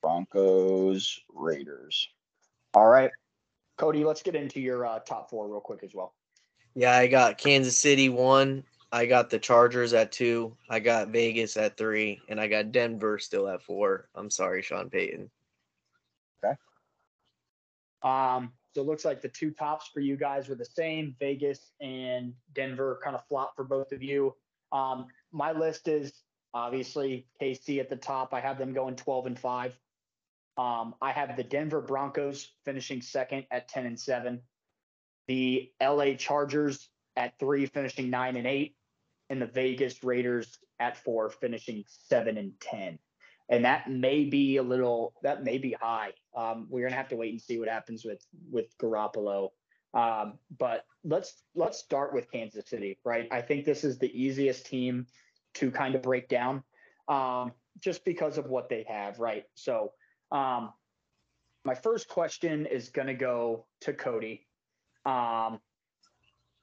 Broncos, Raiders. All right, Cody. Let's get into your uh, top four real quick as well. Yeah, I got Kansas City one. I got the Chargers at two. I got Vegas at three, and I got Denver still at four. I'm sorry, Sean Payton. Okay. Um, so it looks like the two tops for you guys were the same. Vegas and Denver kind of flop for both of you. Um, my list is obviously KC at the top. I have them going 12 and 5. Um, I have the Denver Broncos finishing second at 10 and 7. The LA Chargers at 3 finishing 9 and 8 and the Vegas Raiders at 4 finishing 7 and 10 and that may be a little that may be high. Um, we're gonna have to wait and see what happens with with Garoppolo. Um, but let's let's start with Kansas City, right? I think this is the easiest team to kind of break down, um, just because of what they have, right? So um, my first question is going to go to Cody. Um,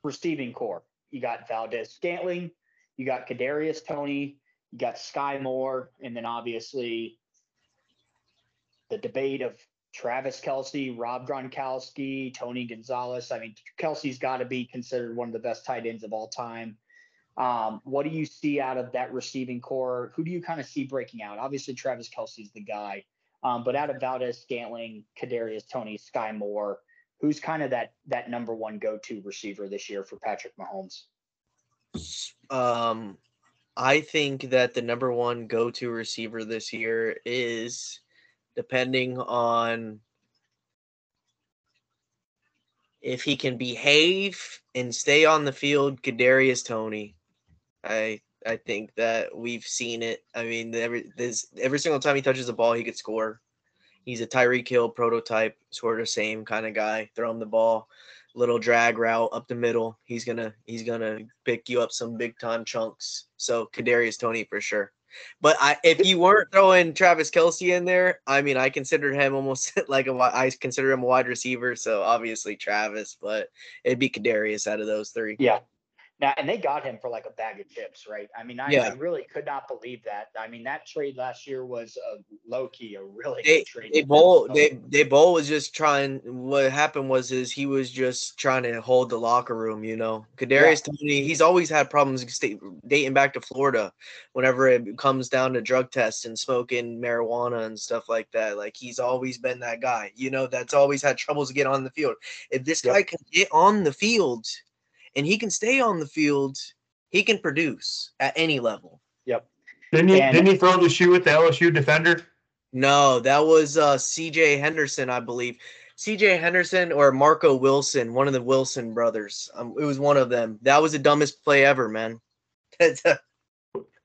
receiving corps. You got Valdes-Scantling, you got Kadarius Toney, you got Skyy Moore, and then obviously the debate of Travis Kelce, Rob Gronkowski, Tony Gonzalez. I mean, Kelce's got to be considered one of the best tight ends of all time. Um, what do you see out of that receiving corps? Who do you kind of see breaking out? Obviously, Travis Kelce's the guy, um, but out of Valdes-Scantling, Kadarius Toney, Skyy Moore, who's kind of that that number one go to receiver this year for Patrick Mahomes? Um, I think that the number one go to receiver this year is depending on if he can behave and stay on the field, Kadarius Toney. I I think that we've seen it. I mean, every this every single time he touches the ball, he could score. He's a Tyreek Hill prototype, sort of same kind of guy. Throw him the ball, little drag route up the middle. He's gonna he's gonna pick you up some big time chunks. So Kadarius Toney for sure. But I, if you weren't throwing Travis Kelce in there, I mean, I consider him almost (laughs) like a I consider him a wide receiver. So obviously Travis, but it'd be Kadarius out of those three. Yeah, now, and they got him for like a bag of chips, right? I mean, I, Yeah. I really could not believe that. I mean, that trade last year was a low key, a really They good trade. they bowl they they bowl was just trying. What happened was is he was just trying to hold the locker room. You know, Kadarius Toney. He's always had problems dating back to Florida. Whenever it comes down to drug tests and smoking marijuana and stuff like that, like he's always been that guy. You know, that's always had troubles to get on the field. If this Yep. guy can get on the field, and he can stay on the field, he can produce at any level. Yep. Didn't he? And- didn't he throw the shoe at the LSU defender? No, that was uh CJ Henderson, I believe. CJ Henderson or Marco Wilson, one of the Wilson brothers. Um, it was one of them. That was the dumbest play ever, man. (laughs)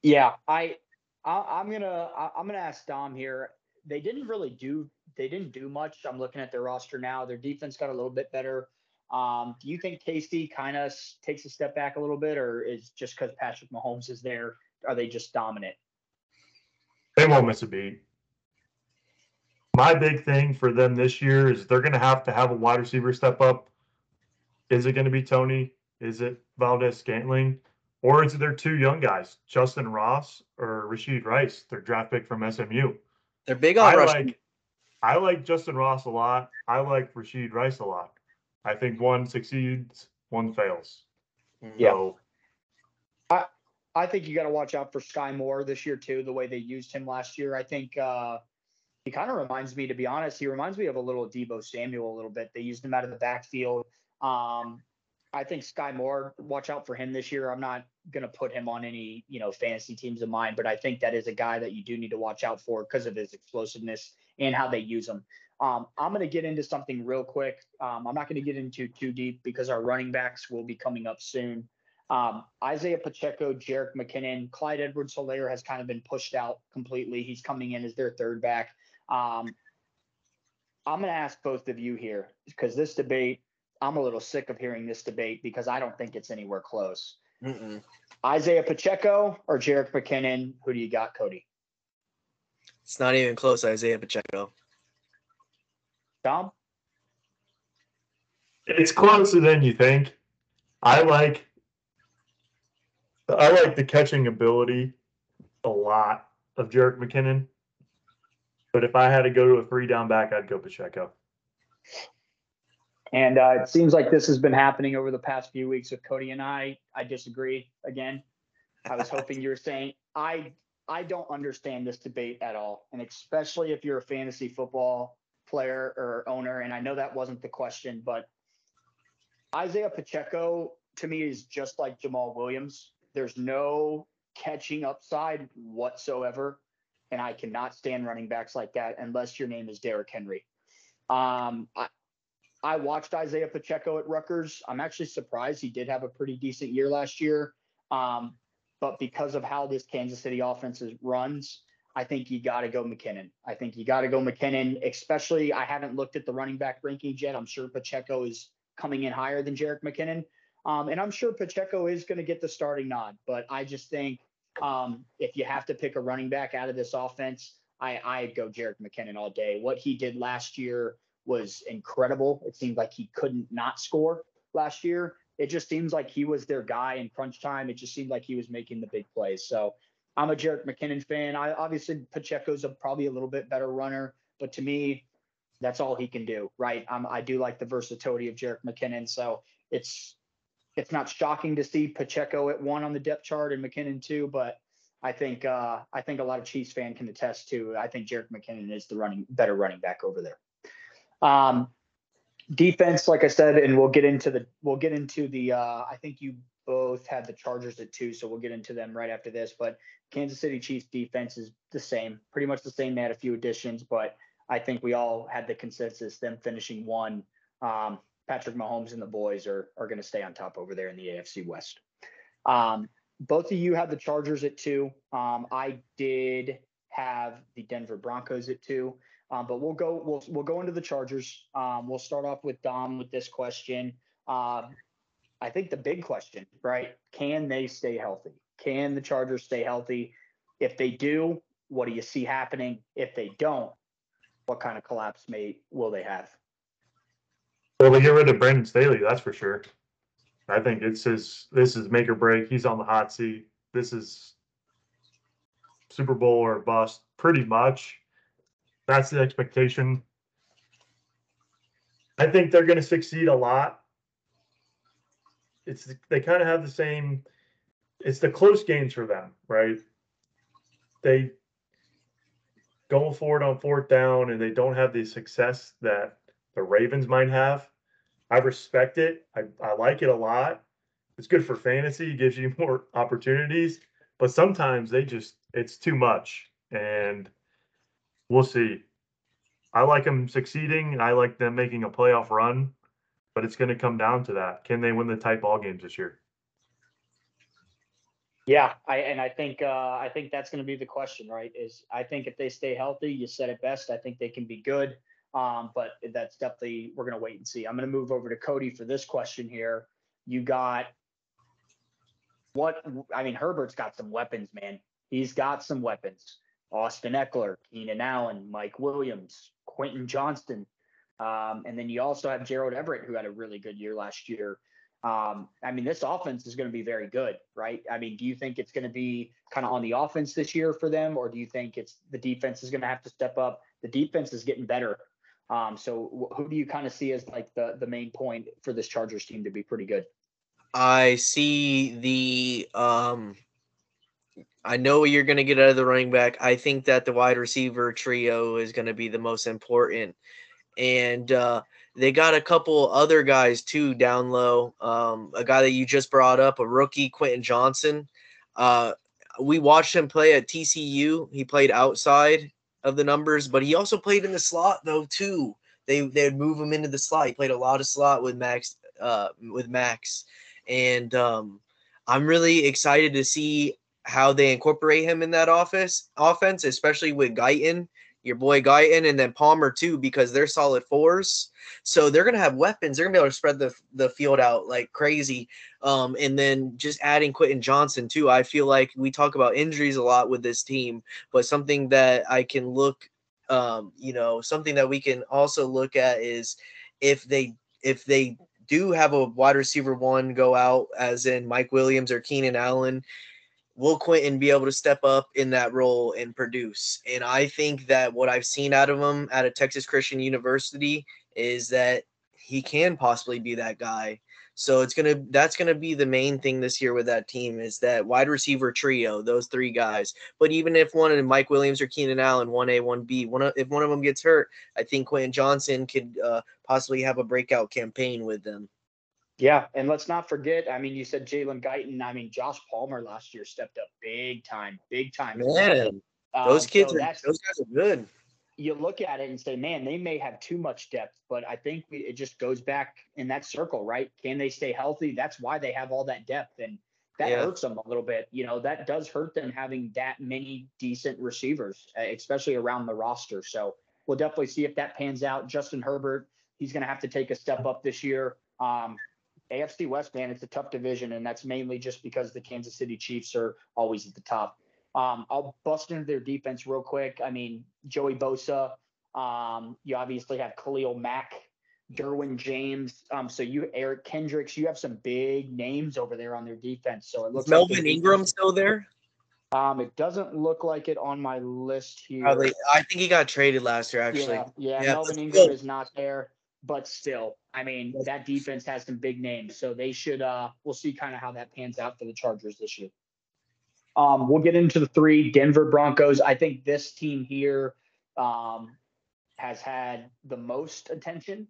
Yeah, I, I I'm gonna I, I'm gonna ask Dom here. They didn't really do they didn't do much. I'm looking at their roster now. Their defense got a little bit better. Um, do you think Tasty kind of takes a step back a little bit, or is just because Patrick Mahomes is there, are they just dominant? They won't miss a beat. My big thing for them this year is they're going to have to have a wide receiver step up. Is it going to be Toney? Is it Valdes-Scantling? Or is it their two young guys, Justin Ross or Rashee Rice, their draft pick from SMU? They're big on I rushing. like I like Justin Ross a lot. I like Rashee Rice a lot. I think one succeeds, one fails. Yeah. So I think you got to watch out for Skyy Moore this year too. The way they used him last year, I think uh, he kind of reminds me, to be honest, he reminds me of a little Deebo Samuel a little bit. They used him out of the backfield. Um, I think Skyy Moore, watch out for him this year. I'm not gonna put him on any you know fantasy teams of mine, but I think that is a guy that you do need to watch out for because of his explosiveness and how they use him. Um, I'm going to get into something real quick. Um, I'm not going to get into too deep because our running backs will be coming up soon. Um, Isaiah Pacheco, Jerick McKinnon, Clyde Edwards Helaire has kind of been pushed out completely. He's coming in as their third back. Um, I'm going to ask both of you here because this debate, I'm a little sick of hearing this debate because I don't think it's anywhere close. Mm-mm. Isaiah Pacheco or Jerick McKinnon? Who do you got, Cody? It's not even close, Isaiah Pacheco. Dom? it's closer than you think. I like I like the catching ability a lot of Jerick McKinnon. But if I had to go to a three down back, I'd go Pacheco. And uh, it seems like this has been happening over the past few weeks with Cody and I. I disagree again. I was hoping you were saying I I don't understand this debate at all, and especially if you're a fantasy football player or owner. And I know that wasn't the question, but Isaiah Pacheco to me is just like Jamaal Williams. There's no catching upside whatsoever, and I cannot stand running backs like that unless your name is Derrick Henry. Um, I, I watched Isaiah Pacheco at Rutgers. I'm actually surprised he did have a pretty decent year last year. Um, but because of how this Kansas City offense is runs, I think you got to go McKinnon. I think you got to go McKinnon, especially I haven't looked at the running back rankings yet. I'm sure Pacheco is coming in higher than Jerick McKinnon. Um, and I'm sure Pacheco is going to get the starting nod. But I just think um, if you have to pick a running back out of this offense, I I go Jerick McKinnon all day. What he did last year was incredible. It seemed like he couldn't not score last year. It just seems like he was their guy in crunch time. It just seemed like he was making the big plays. So I'm a Jerick McKinnon fan. I obviously Pacheco's a, probably a little bit better runner, but to me, that's all he can do, right? Um, I do like the versatility of Jerick McKinnon. So it's it's not shocking to see Pacheco at one on the depth chart and McKinnon two, but I think uh, I think a lot of Chiefs fan can attest to. I think Jerick McKinnon is the running better running back over there. Um, defense, like I said, and we'll get into the we'll get into the. Uh, I think you both had the Chargers at two, so we'll get into them right after this. But Kansas City Chiefs defense is the same, pretty much the same. They had a few additions, but I think we all had the consensus them finishing one. Um, Patrick Mahomes and the boys are are going to stay on top over there in the AFC West. Um, both of you had the Chargers at two. Um, I did have the Denver Broncos at two. Um, but we'll go we'll we'll go into the Chargers. Um, we'll start off with Dom with this question. Um, I think the big question, right? Can they stay healthy? Can the Chargers stay healthy? If they do, what do you see happening? If they don't, what kind of collapse may will they have? Well, they get rid of Brandon Staley, that's for sure. I think it's his. This is make or break. He's on the hot seat. This is Super Bowl or bust, pretty much. That's the expectation. I think they're going to succeed a lot. It's they kind of have the same. It's the close games for them, right? They go forward on fourth down, and they don't have the success that the Ravens might have. I respect it. I, I like it a lot. It's good for fantasy. It gives you (laughs) more opportunities, but sometimes they just it's too much, and we'll see. I like them succeeding. I like them making a playoff run, but it's going to come down to that. Can they win the tight ball games this year? Yeah, I and I think uh, I think that's going to be the question, right? Is I think if they stay healthy, you said it best. I think they can be good, um, but that's definitely we're going to wait and see. I'm going to move over to Cody for this question here. You got what? I mean, Herbert's got some weapons, man. He's got some weapons. Austin Ekeler, Keenan Allen, Mike Williams, Quentin Johnston. Um, and then you also have Gerald Everett, who had a really good year last year. Um, I mean, this offense is going to be very good, right? I mean, do you think it's going to be kind of on the offense this year for them, or do you think it's the defense is going to have to step up? The defense is getting better. Um, so who do you kind of see as like the the main point for this Chargers team to be pretty good? I see the um I know what you're going to get out of the running back. I think that the wide receiver trio is going to be the most important. And uh, they got a couple other guys too down low. Um, a guy that you just brought up, a rookie, Quentin Johnston. Uh, we watched him play at TCU. He played outside of the numbers, but he also played in the slot though too. They they'd move him into the slot. He played a lot of slot with Max uh, with Max, and um, I'm really excited to see how they incorporate him in that office offense, especially with Guyton, your boy Guyton, and then Palmer too, because they're solid fours. So they're gonna have weapons. They're gonna be able to spread the the field out like crazy. Um, and then just adding Quentin Johnston too. I feel like we talk about injuries a lot with this team, but something that I can look, um, you know, something that we can also look at is if they if they do have a wide receiver one go out, as in Mike Williams or Keenan Allen, will Quentin be able to step up in that role and produce? And I think that what I've seen out of him at a Texas Christian University is that he can possibly be that guy. So it's gonna that's gonna be the main thing this year with that team is that wide receiver trio, those three guys. But even if one of Mike Williams or Keenan Allen, one A, one B, one if one of them gets hurt, I think Quentin Johnston could uh, possibly have a breakout campaign with them. Yeah, and let's not forget. I mean, you said Jalen Guyton. I mean, Josh Palmer last year stepped up big time, big time. Man, um, those kids so are those guys are good. You look at it and say, man, they may have too much depth, but I think we, it just goes back in that circle, right? Can they stay healthy? That's why they have all that depth, and that yeah. hurts them a little bit. You know, that does hurt them having that many decent receivers, especially around the roster. So we'll definitely see if that pans out. Justin Herbert, he's going to have to take a step up this year. Um, AFC West, man, it's a tough division, and that's mainly just because the Kansas City Chiefs are always at the top. Um, I'll bust into their defense real quick. I mean, Joey Bosa. Um, you obviously have Khalil Mack, Derwin James. Um, so you Eric Kendricks. You have some big names over there on their defense. So it looks Is Melvin like Ingram still there? Um, it doesn't look like it on my list here. Probably. I think he got traded last year. Actually, Yeah, yeah, Yeah, Melvin Ingram is not there, but still, I mean, that defense has some big names, so they should. Uh, we'll see kind of how that pans out for the Chargers this year. Um, we'll get into the three Denver Broncos. I think this team here um, has had the most attention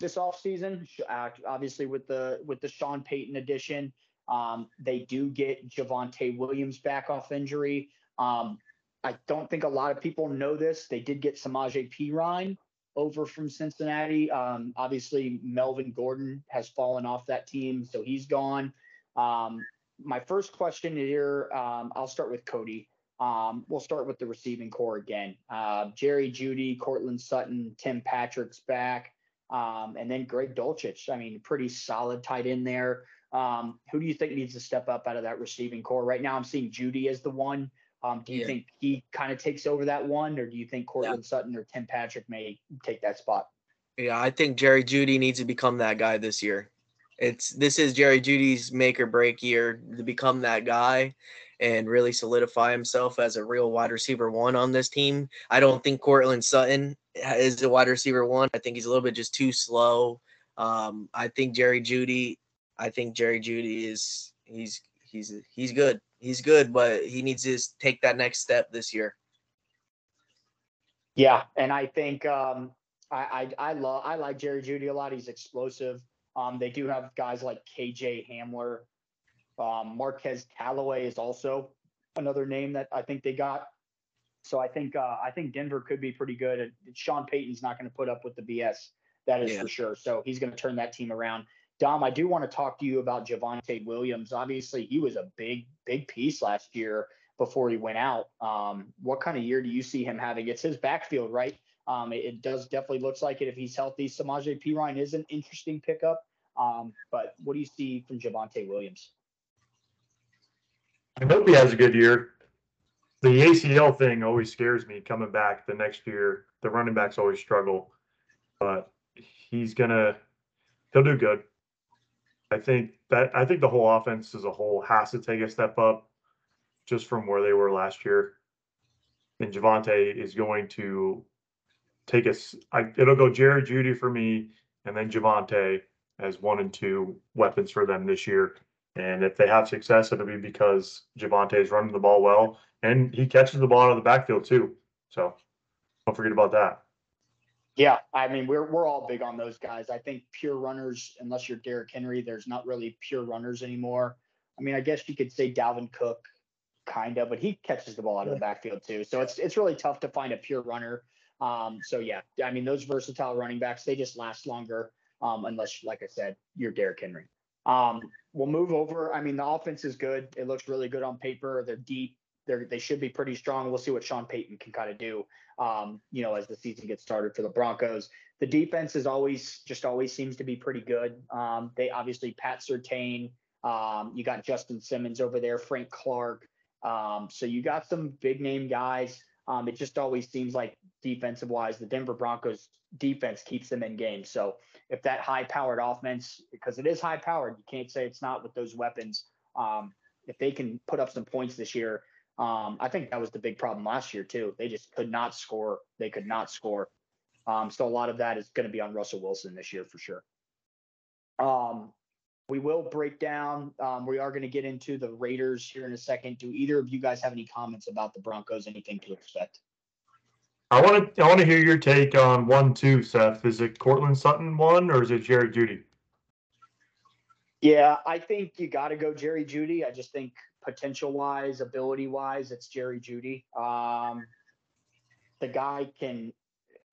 this offseason. Uh, Obviously, with the with the Sean Payton addition, um, they do get Javonte Williams back off injury. Um, I don't think a lot of people know this. They did get Samaje Perine over from Cincinnati. Um, obviously, Melvin Gordon has fallen off that team, so he's gone. Um, my first question here, um, I'll start with Cody. Um, we'll start with the receiving corps again. Uh, Jerry Jeudy, Courtland Sutton, Tim Patrick's back, um, and then Greg Dulcich. I mean, pretty solid tight end there. Um, who do you think needs to step up out of that receiving corps? Right now, I'm seeing Jeudy as the one. Um, do you Yeah. think he kind of takes over that one, or do you think Courtland Sutton or Tim Patrick may take that spot? Yeah, I think Jerry Jeudy needs to become that guy this year. It's this is Jerry Jeudy's make or break year to become that guy and really solidify himself as a real wide receiver one on this team. I don't think Courtland Sutton is a wide receiver one. I think he's a little bit just too slow. Um, I think Jerry Jeudy, I think Jerry Jeudy is he's he's he's good. He's good, but he needs to just take that next step this year. Yeah, and I think um, I, I I love I like Jerry Jeudy a lot. He's explosive. Um, they do have guys like KJ Hamler, um, Marquez Callaway is also another name that I think they got. So I think uh, I think Denver could be pretty good. Sean Payton's not going to put up with the BS. That is Yeah. for sure. So he's going to turn that team around. Dom, I do want to talk to you about Javonte Williams. Obviously, he was a big, big piece last year before he went out. Um, what kind of year do you see him having? It's his backfield, right? Um, it, it does definitely looks like it if he's healthy. Samaje Perine is an interesting pickup. Um, but what do you see from Javonte Williams? I hope he has a good year. The ACL thing always scares me coming back the next year. The running backs always struggle, but he's gonna he'll do good. I think that I think the whole offense as a whole has to take a step up just from where they were last year. And Javonte is going to take us. It'll go Jerry Jeudy for me, and then Javonte as one and two weapons for them this year. And if they have success, it'll be because Javonte is running the ball well and he catches the ball out of the backfield too. So don't forget about that. Yeah, I mean we're we're all big on those guys. I think pure runners, unless you're Derrick Henry, there's not really pure runners anymore. I mean, I guess you could say Dalvin Cook, kind of, but he catches the ball out of the backfield too. So it's it's really tough to find a pure runner. Um, so yeah, I mean those versatile running backs, they just last longer. Um, unless, like I said, you're Derrick Henry. Um, we'll move over. I mean, the offense is good. It looks really good on paper. They're deep. They're they should be pretty strong. We'll see what Sean Payton can kind of do. Um, you know, as the season gets started for the Broncos. The defense is always just always seems to be pretty good. Um, they obviously Pat Surtain. Um, you got Justin Simmons over there, Frank Clark. Um, so you got some big name guys. Um, it just always seems like defensive wise, the Denver Broncos defense keeps them in games. So if that high powered offense, because it is high powered, you can't say it's not with those weapons. Um, if they can put up some points this year, um, I think that was the big problem last year too. They just could not score. They could not score. Um, so a lot of that is going to be on Russell Wilson this year for sure. Um, we will break down. Um, we are going to get into the Raiders here in a second. Do either of you guys have any comments about the Broncos? Anything to expect? I want to I want to hear your take on one two, Seth. Is it Courtland Sutton one or is it Jerry Jeudy? Yeah, I think you got to go Jerry Jeudy. I just think potential wise, ability wise, it's Jerry Jeudy. Um, the guy can,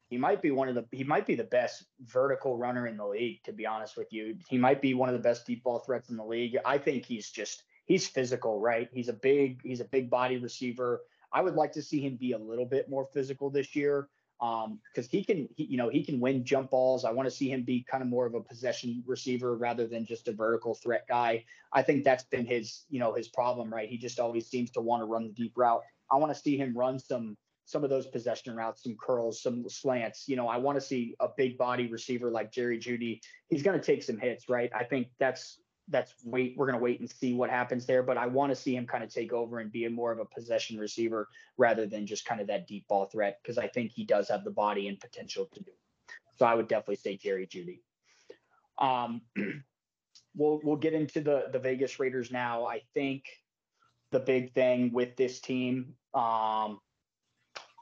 he might be one of the, he might be the best vertical runner in the league, to be honest with you. He might be one of the best deep ball threats in the league. I think he's just, he's physical, right? He's a big, he's a big body receiver. I would like to see him be a little bit more physical this year. Um, because he can, he, you know, he can win jump balls. I want to see him be kind of more of a possession receiver rather than just a vertical threat guy. I think that's been his, you know, his problem, right? He just always seems to want to run the deep route. I want to see him run some some of those possession routes, some curls, some slants. You know, I want to see a big body receiver like Jerry Jeudy. He's going to take some hits, right? I think that's that's wait. We're going to wait and see what happens there. But I want to see him kind of take over and be more of a possession receiver rather than just kind of that deep ball threat because I think he does have the body and potential to do. it. So I would definitely say Jerry Jeudy Um, (clears throat) we'll we'll get into the the Vegas Raiders now. I think the big thing with this team um,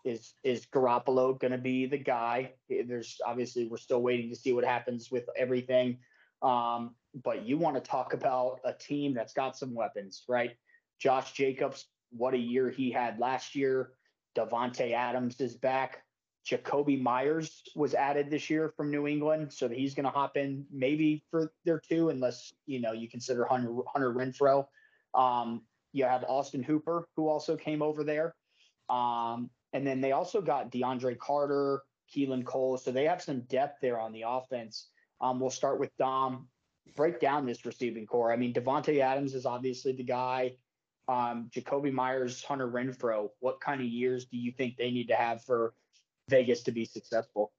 is is Garoppolo going to be the guy? There's obviously we're still waiting to see what happens with everything. Um, but you want to talk about a team that's got some weapons, right? Josh Jacobs, what a year he had last year. Davante Adams is back. Jakobi Meyers was added this year from New England, so he's going to hop in maybe for their two, unless you know you consider Hunter, Hunter Renfrow. Um, you have Austin Hooper, who also came over there, um, and then they also got DeAndre Carter, Keelan Cole, so they have some depth there on the offense. Um, we'll start with Dom. Break down this receiving core. I mean, Davante Adams is obviously the guy. Um, Jakobi Meyers, Hunter Renfrow. What kind of years do you think they need to have for Vegas to be successful?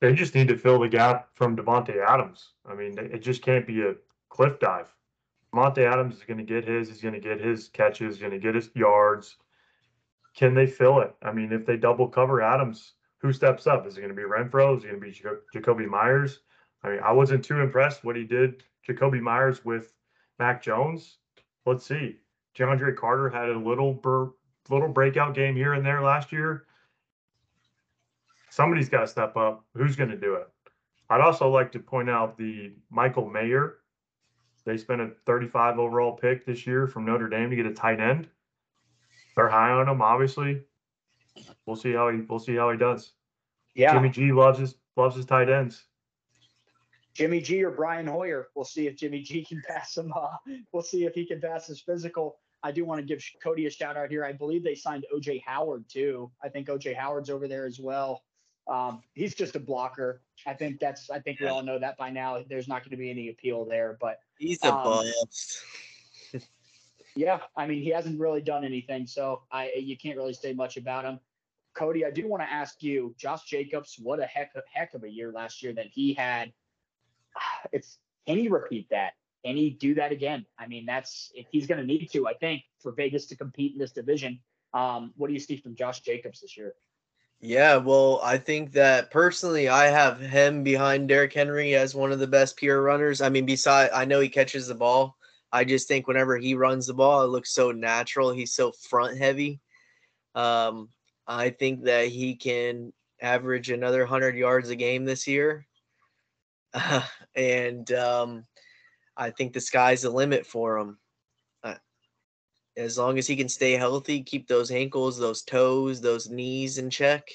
They just need to fill the gap from Davante Adams. I mean, it just can't be a cliff dive. Davante Adams is going to get his. He's going to get his catches. He's going to get his yards. Can they fill it? I mean, if they double cover Adams, who steps up? Is it going to be Renfrow? Is it going to be Jakobi Meyers? I mean, I wasn't too impressed what he did, Jakobi Meyers with Mac Jones. Let's see. DeAndre Carter had a little bur- little breakout game here and there last year. Somebody's got to step up. Who's going to do it? I'd also like to point out the Michael Mayer. They spent a 35 overall pick this year from Notre Dame to get a tight end. They're high on him, obviously. We'll see how he we'll see how he does. Yeah, Jimmy G loves his loves his tight ends. Jimmy G or Brian Hoyer. We'll see if Jimmy G can pass him. Uh, we'll see if he can pass his physical. I do want to give Cody a shout out here. I believe they signed OJ Howard too. I think OJ Howard's over there as well. Um, he's just a blocker. I think that's. I think we all know that by now. There's not going to be any appeal there, but He's a Um, bust. (laughs) yeah, I mean he hasn't really done anything, so I you can't really say much about him. Cody, I do want to ask you, Josh Jacobs, what a heck of, heck of a year last year that he had. (sighs) It's can he repeat that? Can he do that again? I mean, that's if he's going to need to. I think for Vegas to compete in this division. Um, what do you see from Josh Jacobs this year? Yeah, well, I think that personally, I have him behind Derrick Henry as one of the best pure runners. I mean, beside, I know he catches the ball. I just think whenever he runs the ball, it looks so natural. He's so front heavy. Um, I think that he can average another 100 yards a game this year. (laughs) and um, I think the sky's the limit for him. Uh, as long as he can stay healthy, keep those ankles, those toes, those knees in check,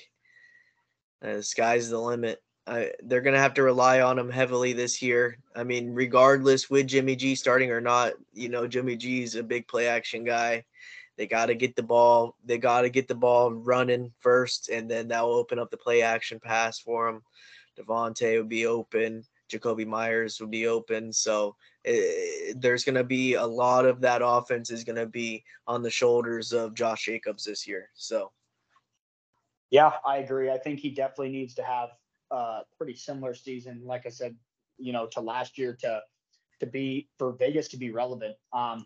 uh, the sky's the limit. I, they're going to have to rely on him heavily this year. I mean, regardless with Jimmy G starting or not, you know, Jimmy G's a big play action guy. They got to get the ball. They got to get the ball running first, and then that will open up the play action pass for him. Davante would be open. Jakobi Meyers would be open. So eh, there's going to be a lot of that offense is going to be on the shoulders of Josh Jacobs this year. So Yeah, I agree. I think he definitely needs to have a pretty similar season, like I said, you know, to last year to to be for Vegas to be relevant. Um,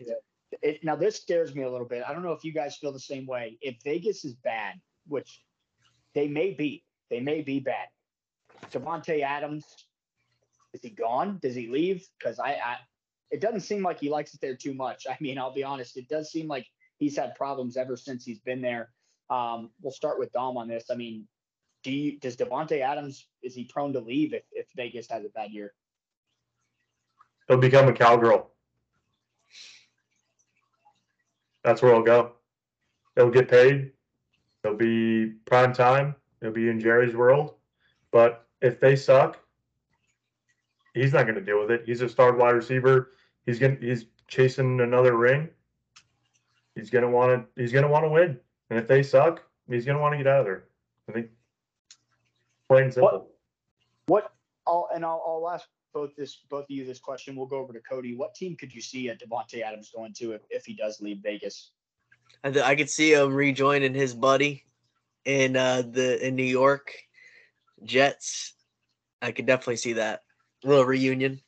it, now this scares me a little bit. I don't know if you guys feel the same way. If Vegas is bad, which they may be, they may be bad. Davante Adams, is he gone? Does he leave? Because I, I, it doesn't seem like he likes it there too much. (laughs) I mean, I'll be honest. It does seem like he's had problems ever since he's been there. Um, we'll start with Dom on this. I mean, do you, does Davante Adams is he prone to leave if, if Vegas has a bad year? He'll become a cowgirl. That's where he'll go. He'll get paid. He'll be prime time. He'll be in Jerry's world. But if they suck, he's not going to deal with it. He's a star wide receiver. He's going he's chasing another ring. He's going to want to he's going to want to win. And if they suck, he's going to want to get out of there. I think plain and simple. What? I'll and I'll, I'll ask both this both of you this question. We'll go over to Cody. What team could you see a Davante Adams going to if, if he does leave Vegas? I, th- I could see him rejoining his buddy in uh, the in New York Jets. I could definitely see that little reunion.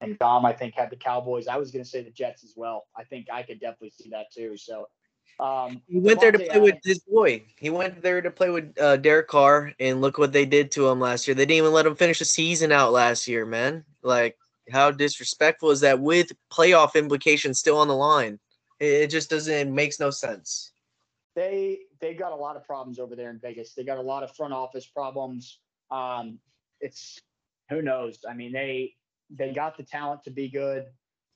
And Dom, I think, had the Cowboys. I was going to say the Jets as well. I think I could definitely see that too. So um, He went there to play with Adams- his boy. He went there to play with uh, Derek Carr, and look what they did to him last year. They didn't even let him finish the season out last year, man. Like, how disrespectful is that with playoff implications still on the line? It, it just doesn't. It makes no sense. they they got a lot of problems over there in Vegas. They got a lot of front office problems. Um, it's who knows. I mean, they they got the talent to be good.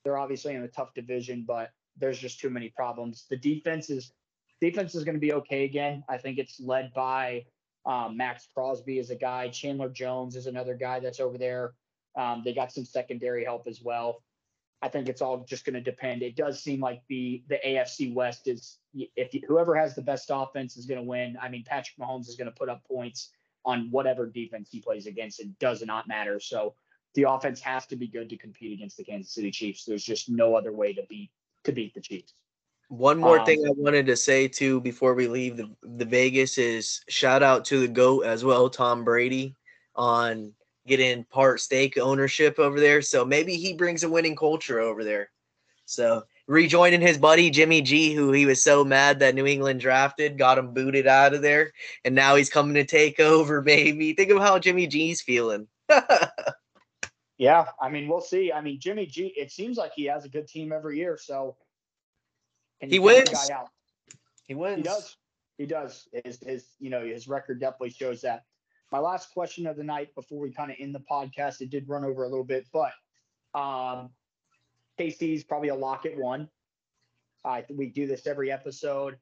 They're obviously in a tough division, but there's just too many problems. The defense is defense is going to be okay again. I think it's led by um, Maxx Crosby is a guy. Chandler Jones is another guy that's over there. Um, they got some secondary help as well. I think it's all just going to depend. It does seem like the the AFC West is if you, whoever has the best offense is going to win. I mean, Patrick Mahomes is going to put up points on whatever defense he plays against. It does not matter. So the offense has to be good to compete against the Kansas City Chiefs. There's just no other way to beat to beat the Chiefs. One more Um, thing I wanted to say too before we leave the, the Vegas is shout out to the GOAT as well, Tom Brady, on getting part stake ownership over there. So maybe he brings a winning culture over there. So rejoining his buddy Jimmy G, who he was so mad that New England drafted, got him booted out of there, and now he's coming to take (laughs) over, baby. Think of how Jimmy G's feeling. (laughs) Yeah, I mean, we'll see. I mean, Jimmy G. It seems like he has a good team every year. So He you count the wins. guy out? he wins. He does. He does. His his you know his record definitely shows that. My last question of the night before we kind of end the podcast, it did run over a little bit, but um, KC's probably a lock at one. I we do this every episode.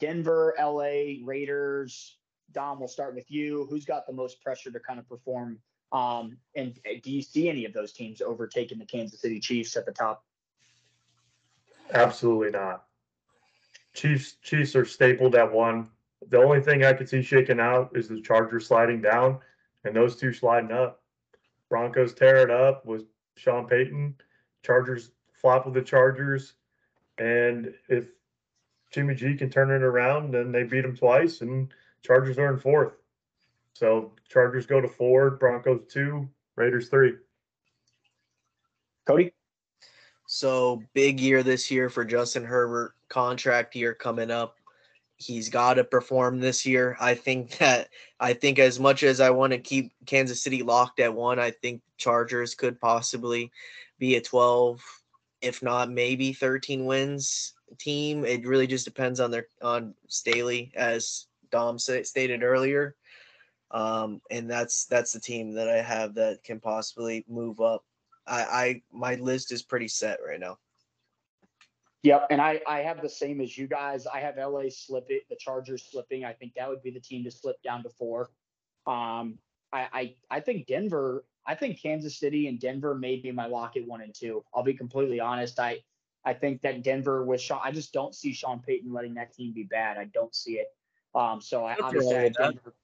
Denver, LA, Raiders. Dom, we'll start with you. Who's got the most pressure to kind of perform? Um, and uh, do you see any of those teams overtaking the Kansas City Chiefs at the top? Absolutely not. Chiefs Chiefs are stapled at one. The only thing I could see shaking out is the Chargers sliding down and those two sliding up. Broncos tear it up with Sean Payton. Chargers flop with the Chargers. And if Jimmy G can turn it around, then they beat them twice and Chargers are in fourth. So Chargers go to four, Broncos two, Raiders three. Cody? So big year this year for Justin Herbert. Contract year coming up. He's got to perform this year. I think that I think as much as I want to keep Kansas City locked at one, I think Chargers could possibly be a 12, if not maybe 13 wins team. It really just depends on their on Staley, as Dom stated earlier. Um, and that's that's the team that I have that can possibly move up. I, I my list is pretty set right now. Yep, and I I have the same as you guys. I have LA slipping, the Chargers slipping. I think that would be the team to slip down to four. Um, I I, I think Denver. I think Kansas City and Denver may be my lock at one and two. I'll be completely honest. I I think that Denver with Sean. I just don't see Sean Payton letting that team be bad. I don't see it. Um, so I obviously I. Denver.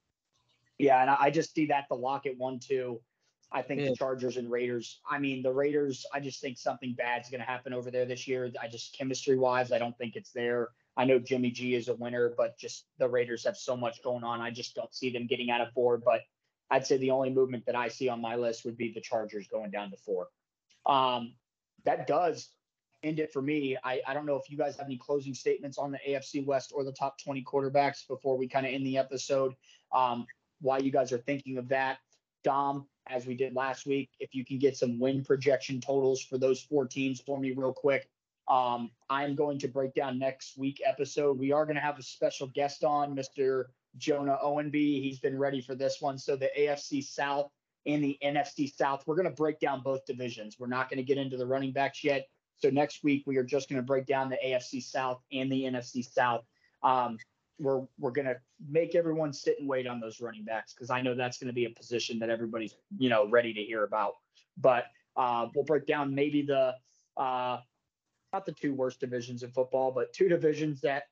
Yeah, and I, I just see that the lock at one two. I think Yeah. the Chargers and Raiders. I mean, the Raiders. I just think something bad's going to happen over there this year. I just chemistry wise, I don't think it's there. I know Jimmy G is a winner, but just the Raiders have so much going on. I just don't see them getting out of four. But I'd say the only movement that I see on my list would be the Chargers going down to four. Um, that does end it for me. I, I don't know if you guys have any closing statements on the AFC West or the top 20 quarterbacks before we kind of end the episode. Um, why you guys are thinking of that. Dom, as we did last week, if you can get some win projection totals for those four teams for me real quick. Um, I'm going to break down next week episode. We are going to have a special guest on, Mr. Jonah Owenby. He's been ready for this one. So the AFC South and the NFC South, we're going to break down both divisions. We're not going to get into the running backs yet. So next week we are just going to break down the AFC South and the NFC South. Um, we're we're going to make everyone sit and wait on those running backs because I know that's going to be a position that everybody's you know ready to hear about. But uh, we'll break down maybe the uh, not the two worst divisions in football, but two divisions that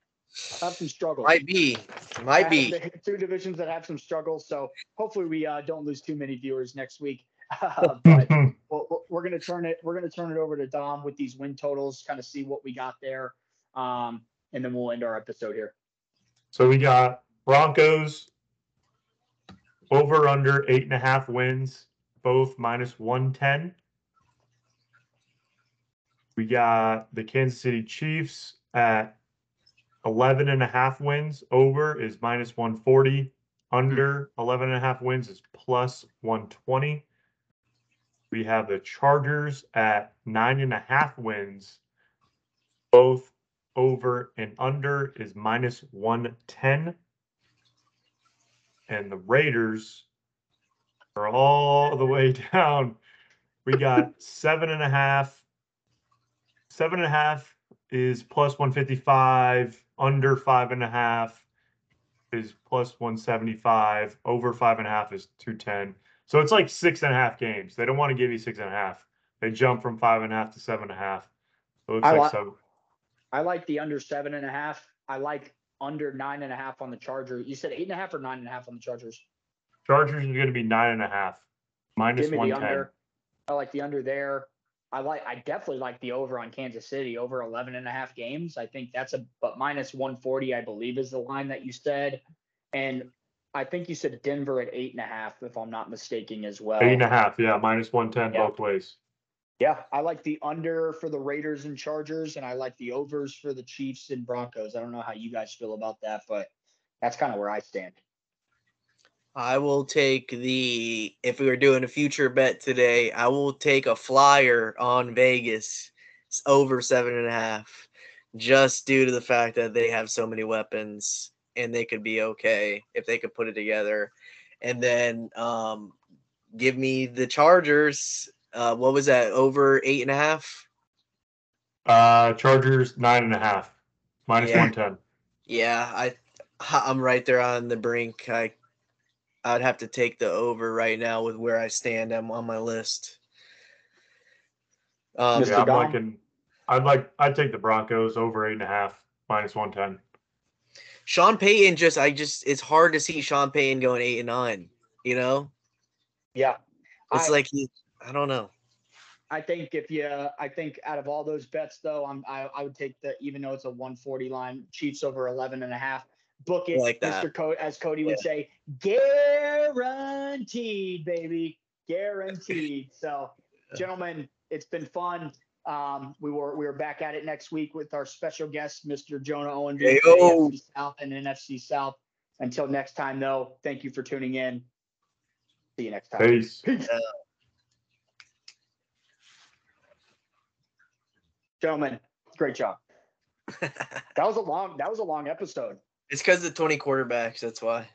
have some struggles. Might be. Might be. (laughs) two divisions that have some struggles. So hopefully we uh, don't lose too many viewers next week. Uh, (laughs) (laughs) but we're- we're gonna turn it. We're gonna turn it over to Dom with these win totals, kind of see what we got there, um, and then we'll end our episode here. So we got Broncos over under eight and a half wins, both minus 110. We got the Kansas City Chiefs at 11 and a half wins. Over is minus 140. Under hmm. 11 and a half wins is plus 120. We have the Chargers at nine and a half wins. Both over and under is minus 110. And the Raiders are all the way (laughs) down. We got seven and a half. Seven and a half is plus 155. Under five and a half is plus 175. Over five and a half is 210. So it's like six and a half games. They don't want to give you six and a half. They jump from five and a half to seven and a half. So it's I like li- seven. I like the under seven and a half. I like under nine and a half on the Chargers. You said eight and a half or nine and a half on the Chargers. Chargers are going to be nine and a half, minus Give me one the under. I like the under there. I like. I definitely like the over on Kansas City over 11 and a half games. I think that's a but minus 140. I believe is the line that you said, and I think you said Denver at eight and a half, if I'm not mistaken, as well. Eight and a half, yeah, minus one ten Yeah. both ways. Yeah, I like the under for the Raiders and Chargers, and I like the overs for the Chiefs and Broncos. I don't know how you guys feel about that, but that's kind of where I stand. I will take the if we were doing a future bet today, I will take a flyer on Vegas It's over seven and a half, just due to the fact that they have so many weapons and they could be okay if they could put it together. And then um give me the Chargers. Uh what was that? Over eight and a half? Uh, Chargers nine and a half, minus Yeah. one ten. Yeah, I I'm right there on the brink. I I'd have to take the over right now with where I stand I'm on my list. Um, Yeah, I'm liking, I'd like. I'd take the Broncos over eight and a half, minus one ten. Sean Payton just I just it's hard to see Sean Payton going eight and nine. You know, Yeah, it's I- like he I don't know. I think if you, I think out of all those bets though, I'm, I, I would take the, even though it's a 140 line, Chiefs over 11 and a half. Book it, like that. Mr. Cody, as Cody would say, guaranteed, baby, guaranteed. (laughs) So, gentlemen, it's been fun. Um, we were we were back at it next week with our special guest, Mr. Jonah Owen, Hey, from yo. South and NFC South. Until next time, though, thank you for tuning in. See you next time. Peace. Gentlemen, great job. (laughs) That was a long that was a long episode. It's because of the twenty quarterbacks. That's why.